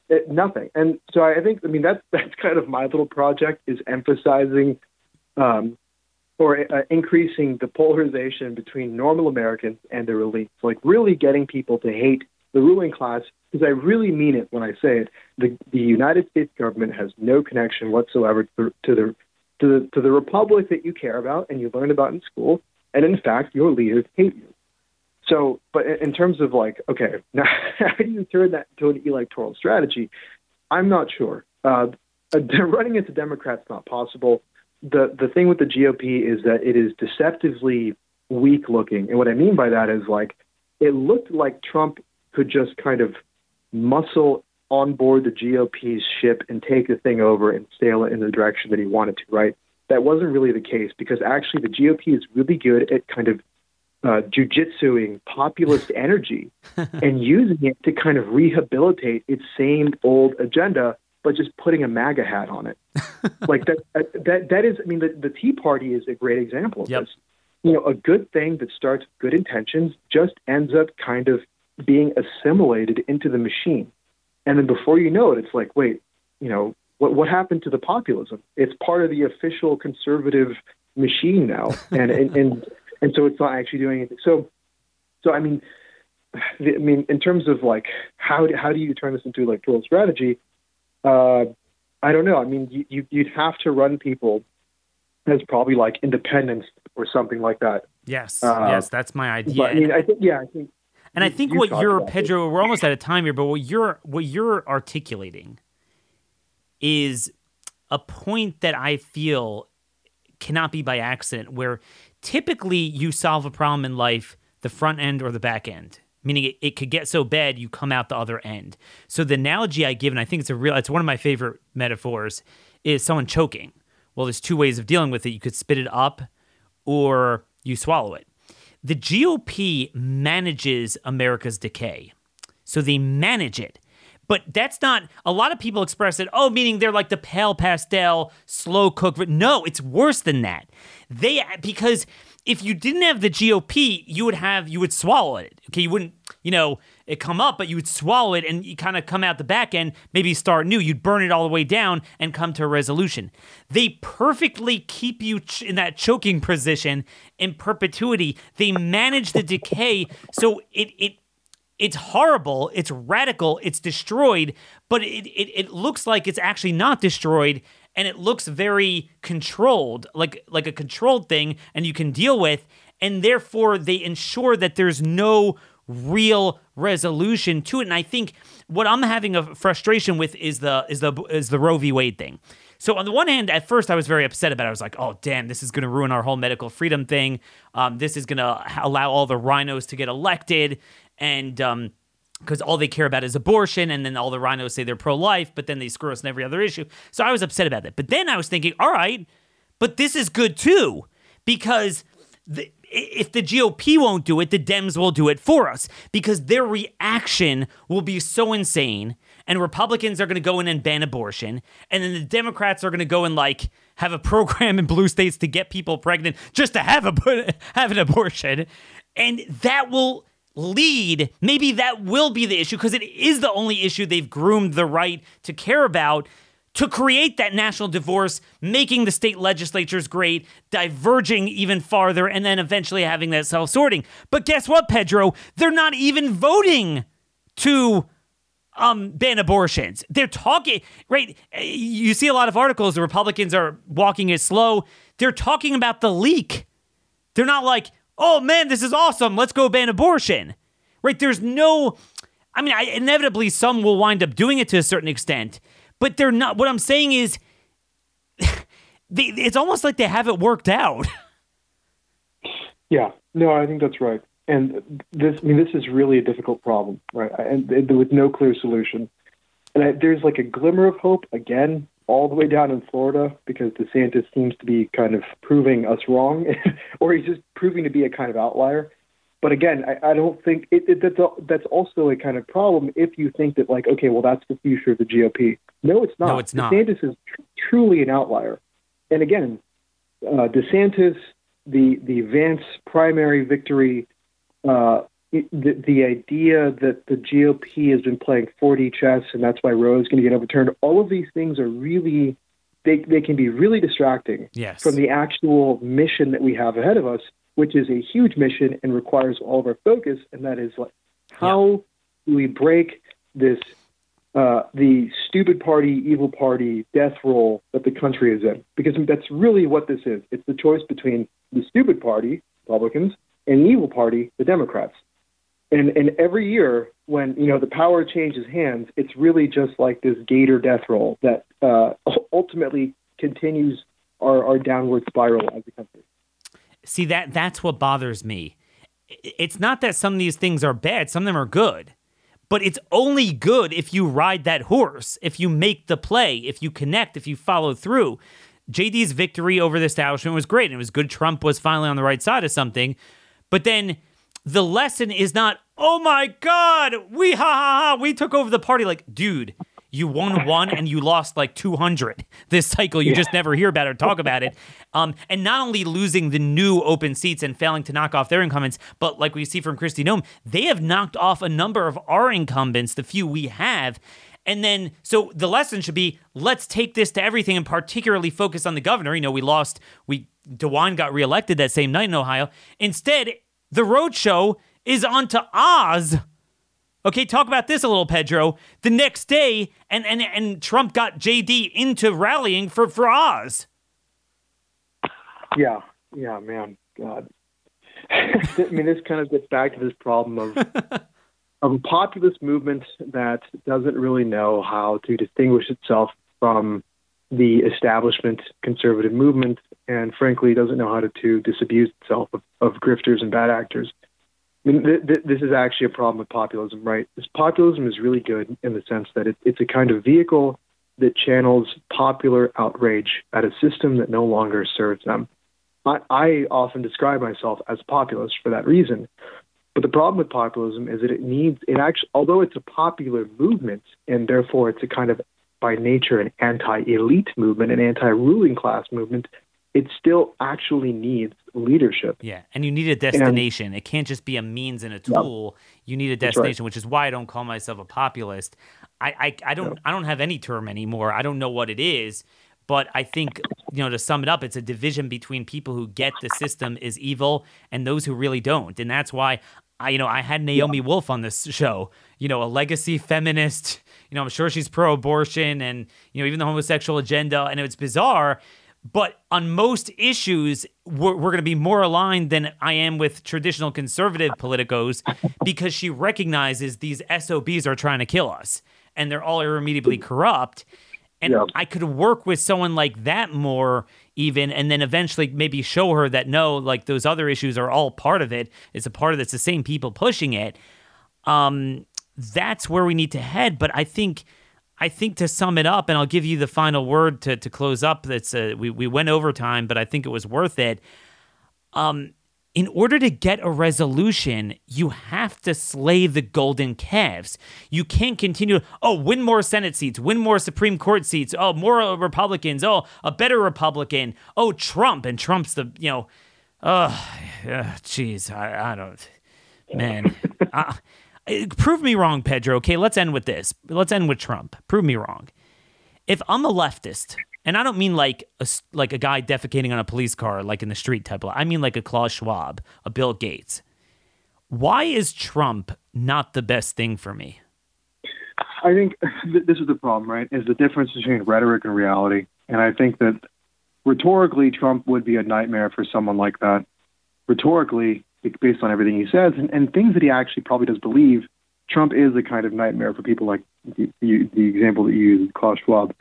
it, nothing. And so I think, I mean, that's that's kind of my little project is emphasizing, um, or uh, increasing the polarization between normal Americans and their elites, like really getting people to hate the ruling class. Because I really mean it when I say it. The the United States government has no connection whatsoever to, to the to the to the republic that you care about and you learn about in school. And in fact, your leaders hate you. So, but in terms of like, okay, now how do you turn that to an electoral strategy? I'm not sure. Uh, running into Democrats not possible. The the thing with the GOP is that it is deceptively weak looking, and what I mean by that is like it looked like Trump could just kind of muscle on board the GOP's ship and take the thing over and sail it in the direction that he wanted to. Right? That wasn't really the case because actually the GOP is really good at kind of uh, jujitsuing populist energy and using it to kind of rehabilitate its same old agenda, but just putting a MAGA hat on it. like that, that, that is, I mean, the, the Tea Party is a great example of yep. this. You know, a good thing that starts with good intentions just ends up kind of being assimilated into the machine. And then before you know it, it's like, wait, you know, what, what happened to the populism? It's part of the official conservative machine now. And, and, and and so it's not actually doing anything. So, so I mean, the, I mean, in terms of like how do, how do you turn this into like tool strategy? Uh, I don't know. I mean, you, you you'd have to run people as probably like independents or something like that. Yes, uh, yes, that's my idea. But, I mean, I think yeah, I think. And I think you what you're Pedro, we're almost out of time here, but what you're what you're articulating is a point that I feel cannot be by accident, where typically you solve a problem in life the front end or the back end meaning it, it could get so bad you come out the other end. So the analogy I give, and I think it's a real, it's one of my favorite metaphors, is someone choking. Well, there's two ways of dealing with it. You could spit it up, or you swallow it. The GOP manages America's decay, so they manage it. But that's not, a lot of people express it, oh, meaning they're like the pale pastel, slow cook. No, it's worse than that. They, because if you didn't have the GOP, you would have, you would swallow it. Okay. You wouldn't, you know, it come up, but you would swallow it and you kind of come out the back end, maybe start new. You'd burn it all the way down and come to a resolution. They perfectly keep you ch- in that choking position in perpetuity. They manage the decay. So it, it, it's horrible, it's radical, it's destroyed, but it, it, it looks like it's actually not destroyed and it looks very controlled, like like a controlled thing, and you can deal with, and therefore they ensure that there's no real resolution to it. And I think what I'm having a frustration with is the is the is the Roe v. Wade thing. So on the one hand, at first I was very upset about it. I was like, "Oh, damn, this is going to ruin our whole medical freedom thing. Um, this is going to allow all the RINOs to get elected, and um, because all they care about is abortion, and then all the RINOs say they're pro life, but then they screw us in every other issue. So I was upset about that. But then I was thinking, all right, but this is good too, because the, if the GOP won't do it, the Dems will do it for us, because their reaction will be so insane. And Republicans are going to go in and ban abortion, and then the Democrats are going to go and like have a program in blue states to get people pregnant just to have a have an abortion, and that will lead, maybe that will be the issue because it is the only issue they've groomed the right to care about to create that national divorce, making the state legislatures great, diverging even farther, and then eventually having that self sorting. But guess what, Pedro? They're not even voting to um, ban abortions. They're talking, right? You see a lot of articles, the Republicans are walking it slow. They're talking about the leak. They're not like, oh man, this is awesome. Let's go ban abortion. Right? There's no, I mean, I, inevitably some will wind up doing it to a certain extent, but they're not. What I'm saying is, they, it's almost like they have it worked out. Yeah, no, I think that's right. And this, I mean, this is really a difficult problem, right? And, and with no clear solution. And I, there's like a glimmer of hope again all the way down in Florida because DeSantis seems to be kind of proving us wrong, or he's just proving to be a kind of outlier. But again, I, I don't think it, it, that's a, that's also a kind of problem if you think that like, okay, well, that's the future of the GOP. No, it's not. No, it's not. DeSantis is tr- truly an outlier. And again, uh, DeSantis, the the Vance primary victory, uh, the, the idea that the GOP has been playing 4D chess and that's why Roe is going to get overturned, all of these things are really, they, they can be really distracting yes. from the actual mission that we have ahead of us, which is a huge mission and requires all of our focus. And that is like, how yeah. do we break this, uh, the stupid party, evil party death roll that the country is in? Because that's really what this is. It's the choice between the stupid party, Republicans, and the evil party, the Democrats. And and every year when you know the power changes hands, it's really just like this gator death roll that uh, ultimately continues our, our downward spiral as a country. See that that's what bothers me. It's not that some of these things are bad; some of them are good. But it's only good if you ride that horse, if you make the play, if you connect, if you follow through. JD's victory over the establishment was great. It was good Trump was finally on the right side of something. But then the lesson is not, oh my God, we ha ha ha, we took over the party. Like, dude, you won one and you lost like 200 this cycle. You yeah. just never hear about it or talk about it. Um, and not only losing the new open seats and failing to knock off their incumbents, but like we see from Kristi Noem, they have knocked off a number of our incumbents, the few we have. And then, so the lesson should be let's take this to everything and particularly focus on the governor. You know, we lost, we, DeWine got reelected that same night in Ohio. Instead, the roadshow is on to Oz. Okay, talk about this a little, Pedro. The next day, and and and Trump got JD into rallying for for Oz. Yeah, yeah, man, God. I mean, this kind of gets back to this problem of of a populist movement that doesn't really know how to distinguish itself from the establishment conservative movement, and frankly doesn't know how to, to disabuse itself of, of grifters and bad actors. I mean, th- th- this is actually a problem with populism, right? This populism is really good in the sense that it, it's a kind of vehicle that channels popular outrage at a system that no longer serves them. I, I often describe myself as populist for that reason. But the problem with populism is that it needs it actually, although it's a popular movement and therefore it's a kind of by nature an anti-elite movement, an anti-ruling class movement, it still actually needs leadership. Yeah, and you need a destination. And, it can't just be a means and a tool. You need a destination, right. which is why I don't call myself a populist. I I, I don't I don't have any term anymore. I don't know what it is. But I think, you know, to sum it up, it's a division between people who get the system is evil and those who really don't. And that's why I, you know, I had Naomi yeah. Wolf on this show, you know, a legacy feminist, you know, I'm sure she's pro abortion and, you know, even the homosexual agenda. And it's bizarre. But on most issues, we're, we're going to be more aligned than I am with traditional conservative politicos because she recognizes these SOBs are trying to kill us and they're all irremediably corrupt. And yeah. I could work with someone like that more, even, and then eventually maybe show her that no, like those other issues are all part of it. It's a part of it. It's the same people pushing it. Um, that's where we need to head. But I think, I think to sum it up, and I'll give you the final word to to close up. That's uh, we we went over time, but I think it was worth it. Um, in order to get a resolution, you have to slay the golden calves. You can't continue, oh, win more Senate seats, win more Supreme Court seats, oh, more Republicans, oh, a better Republican, oh, Trump. And Trump's the, you know, oh, jeez, I, I, don't, man. uh, Uh, prove me wrong, Pedro. Okay, let's end with this. Let's end with Trump. Prove me wrong. If I'm a leftist, and I don't mean like a, like a guy defecating on a police car, like in the street type. Of, I mean like a Klaus Schwab, a Bill Gates. Why is Trump not the best thing for me? I think th- this is the problem, right? Is the difference between rhetoric and reality. And I think that rhetorically, Trump would be a nightmare for someone like that. Rhetorically, based on everything he says and, and things that he actually probably does believe, Trump is a kind of nightmare for people like the, the, the example that you used, Klaus Schwab.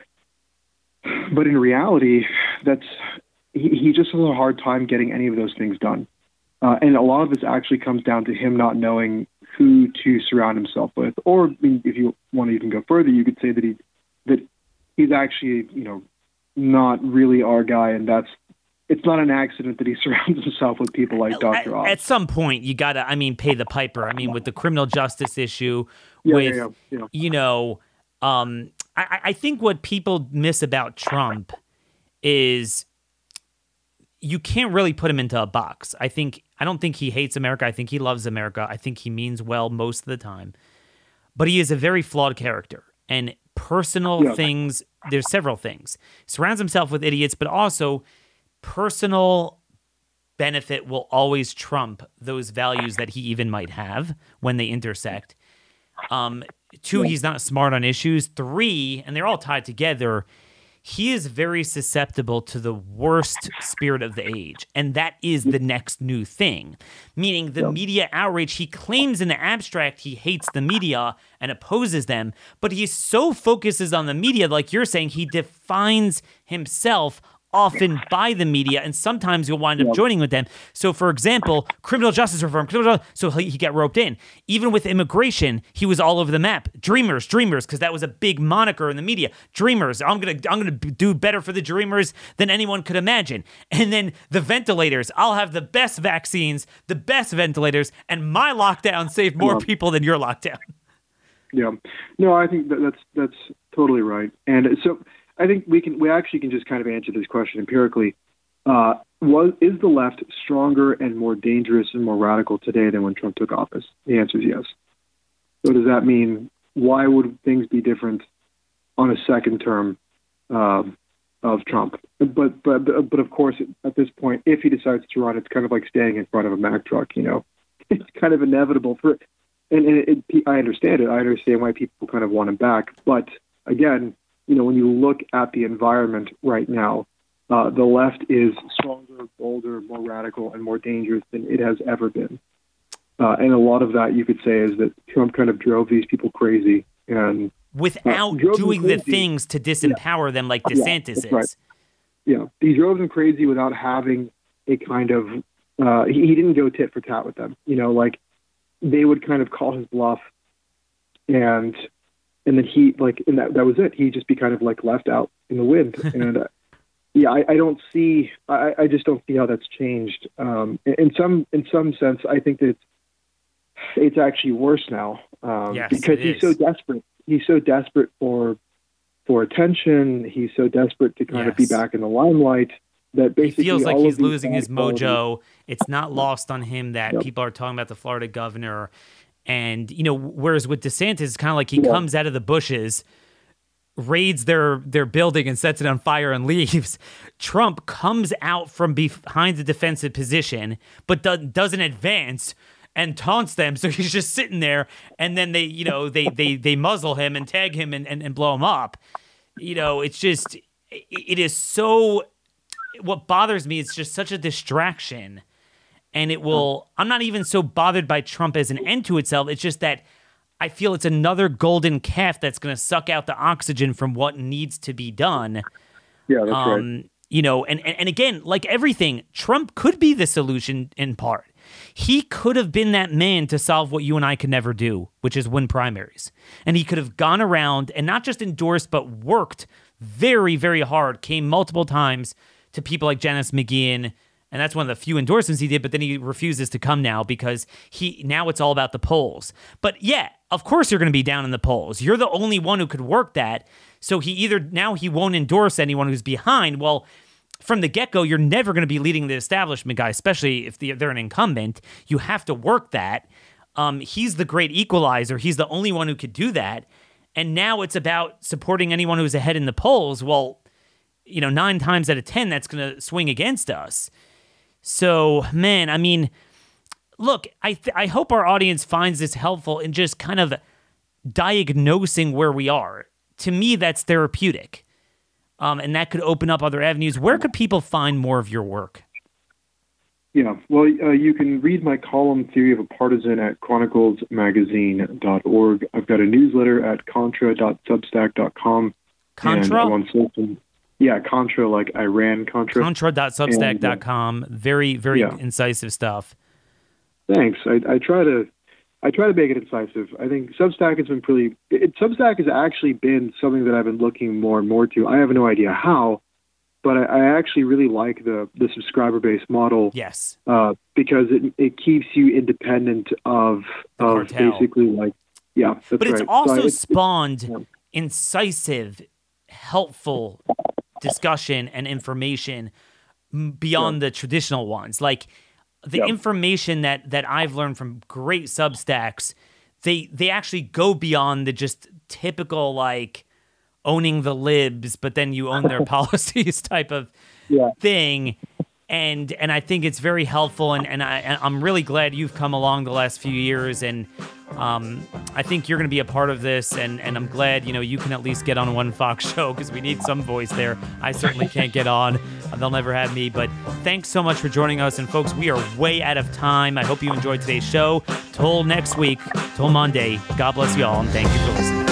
But in reality, that's he, he just has a hard time getting any of those things done. Uh, and a lot of this actually comes down to him not knowing who to surround himself with. Or I mean, if you want to even go further, you could say that he that he's actually you know not really our guy, and that's it's not an accident that he surrounds himself with people like Dr. Oz. At some point, you got to, I mean, pay the piper. I mean, with the criminal justice issue, yeah, with, yeah, yeah, you know, um, I, I think what people miss about Trump is you can't really put him into a box. I think I don't think he hates America. I think he loves America. I think he means well most of the time. But he is a very flawed character. And personal things, there's several things. Surrounds himself with idiots, but also personal benefit will always trump those values that he even might have when they intersect. Um, Two, he's not smart on issues. Three, and they're all tied together, he is very susceptible to the worst spirit of the age. And that is the next new thing. Meaning the media outrage, he claims in the abstract he hates the media and opposes them, but he so focuses on the media, like you're saying, he defines himself often by the media, and sometimes you'll wind up joining with them. So, for example, criminal justice reform, criminal justice, so he, he got roped in. Even with immigration, he was all over the map. Dreamers, dreamers, because that was a big moniker in the media. Dreamers, I'm gonna, I'm gonna do better for the dreamers than anyone could imagine. And then the ventilators, I'll have the best vaccines, the best ventilators, and my lockdown saved more people than your lockdown. Yeah, no, I think that that's that's totally right. And so I think we can we actually can just kind of answer this question empirically. Uh, was is the left stronger and more dangerous and more radical today than when Trump took office? The answer is yes. So does that mean why would things be different on a second term uh, of Trump? But but but of course, at this point, if he decides to run, it's kind of like standing in front of a Mack truck. You know, it's kind of inevitable for. And, and it, it, I understand it. I understand why people kind of want him back. But again, you know, when you look at the environment right now, uh, the left is stronger, bolder, more radical, and more dangerous than it has ever been. Uh, and a lot of that you could say is that Trump kind of drove these people crazy, and without drove them doing the things to disempower them like DeSantis is. right. Yeah, he drove them crazy without having a kind of. Uh, he, he didn't go tit for tat with them. You know, like they would kind of call his bluff, and and then he like and that that was it. He'd just be kind of like left out in the wind. and uh, yeah, I, I don't see. I, I just don't see how that's changed. Um, in, in some in some sense, I think that it's, it's actually worse now um, Yes, because he's so desperate. He's so desperate for for attention. He's so desperate to kind of be back in the limelight that He basically feels like he's losing his qualities- mojo. It's not lost on him that Yep. people are talking about the Florida governor. And, you know, whereas with DeSantis, it's kind of like he Yeah. comes out of the bushes, raids their their building and sets it on fire and leaves. Trump comes out from behind the defensive position, but do- doesn't advance and taunts them. So he's just sitting there, and then they, you know, they they they muzzle him and tag him and and, and blow him up. You know, it's just it- it is so. What bothers me is just such a distraction and it will i'm not even so bothered by trump as an end to itself. It's just that i feel it's another golden calf that's going to suck out the oxygen from what needs to be done. Yeah, that's right. um, you know and, and and again like everything trump could be the solution in part. He could have been that man to solve what you and i could never do which is win primaries. And he could have gone around and not just endorsed but worked very very hard came multiple times to people like janice McGeachin and that's one of the few endorsements he did but then he refuses to come now because he now it's all about the polls but yeah of course you're going to be down in the polls you're the only one who could work that so he either now he won't endorse anyone who's behind well from the get go, you're never going to be leading the establishment guy, especially if the- they're an incumbent. You have to work that. Um, he's the great equalizer. He's the only one who could do that. And now it's about supporting anyone who's ahead in the polls. Well, you know, nine times out of 10, that's going to swing against us. So, man, I mean, look, I, th- I hope our audience finds this helpful in just kind of diagnosing where we are. To me, that's therapeutic um, and that could open up other avenues. Where could people find more of your work? Yeah, well, uh, you can read my column Theory of a Partisan at chroniclesmagazine.org. I've got a newsletter at contra.substack.com. And Contra? I'm on social. Yeah, Contra, like Iran Contra. Contra.substack.com. Very, very Yeah. incisive stuff. Thanks. I, I try to, I try to make it incisive. I think Substack has been pretty. It, Substack has actually been something that I've been looking more and more to. I have no idea how, but I, I actually really like the the subscriber based model. Yes. uh, because it it keeps you independent of The of cartel. basically like yeah. That's But it's right. So also it's- spawned yeah. incisive, helpful discussion and information beyond the traditional ones. Like the Yeah. information that that I've learned from great Substacks, they they actually go beyond the just typical like owning the libs, but then you own their policies type of Yeah. thing. And and I think it's very helpful, and, and I and I'm really glad you've come along the last few years, and um, I think you're going to be a part of this, and and I'm glad you know you can at least get on one Fox show because we need some voice there. I certainly can't get on; they'll never have me. But thanks so much for joining us, and folks, we are way out of time. I hope you enjoyed today's show. Till next week, till Monday. God bless you all, and thank you for listening.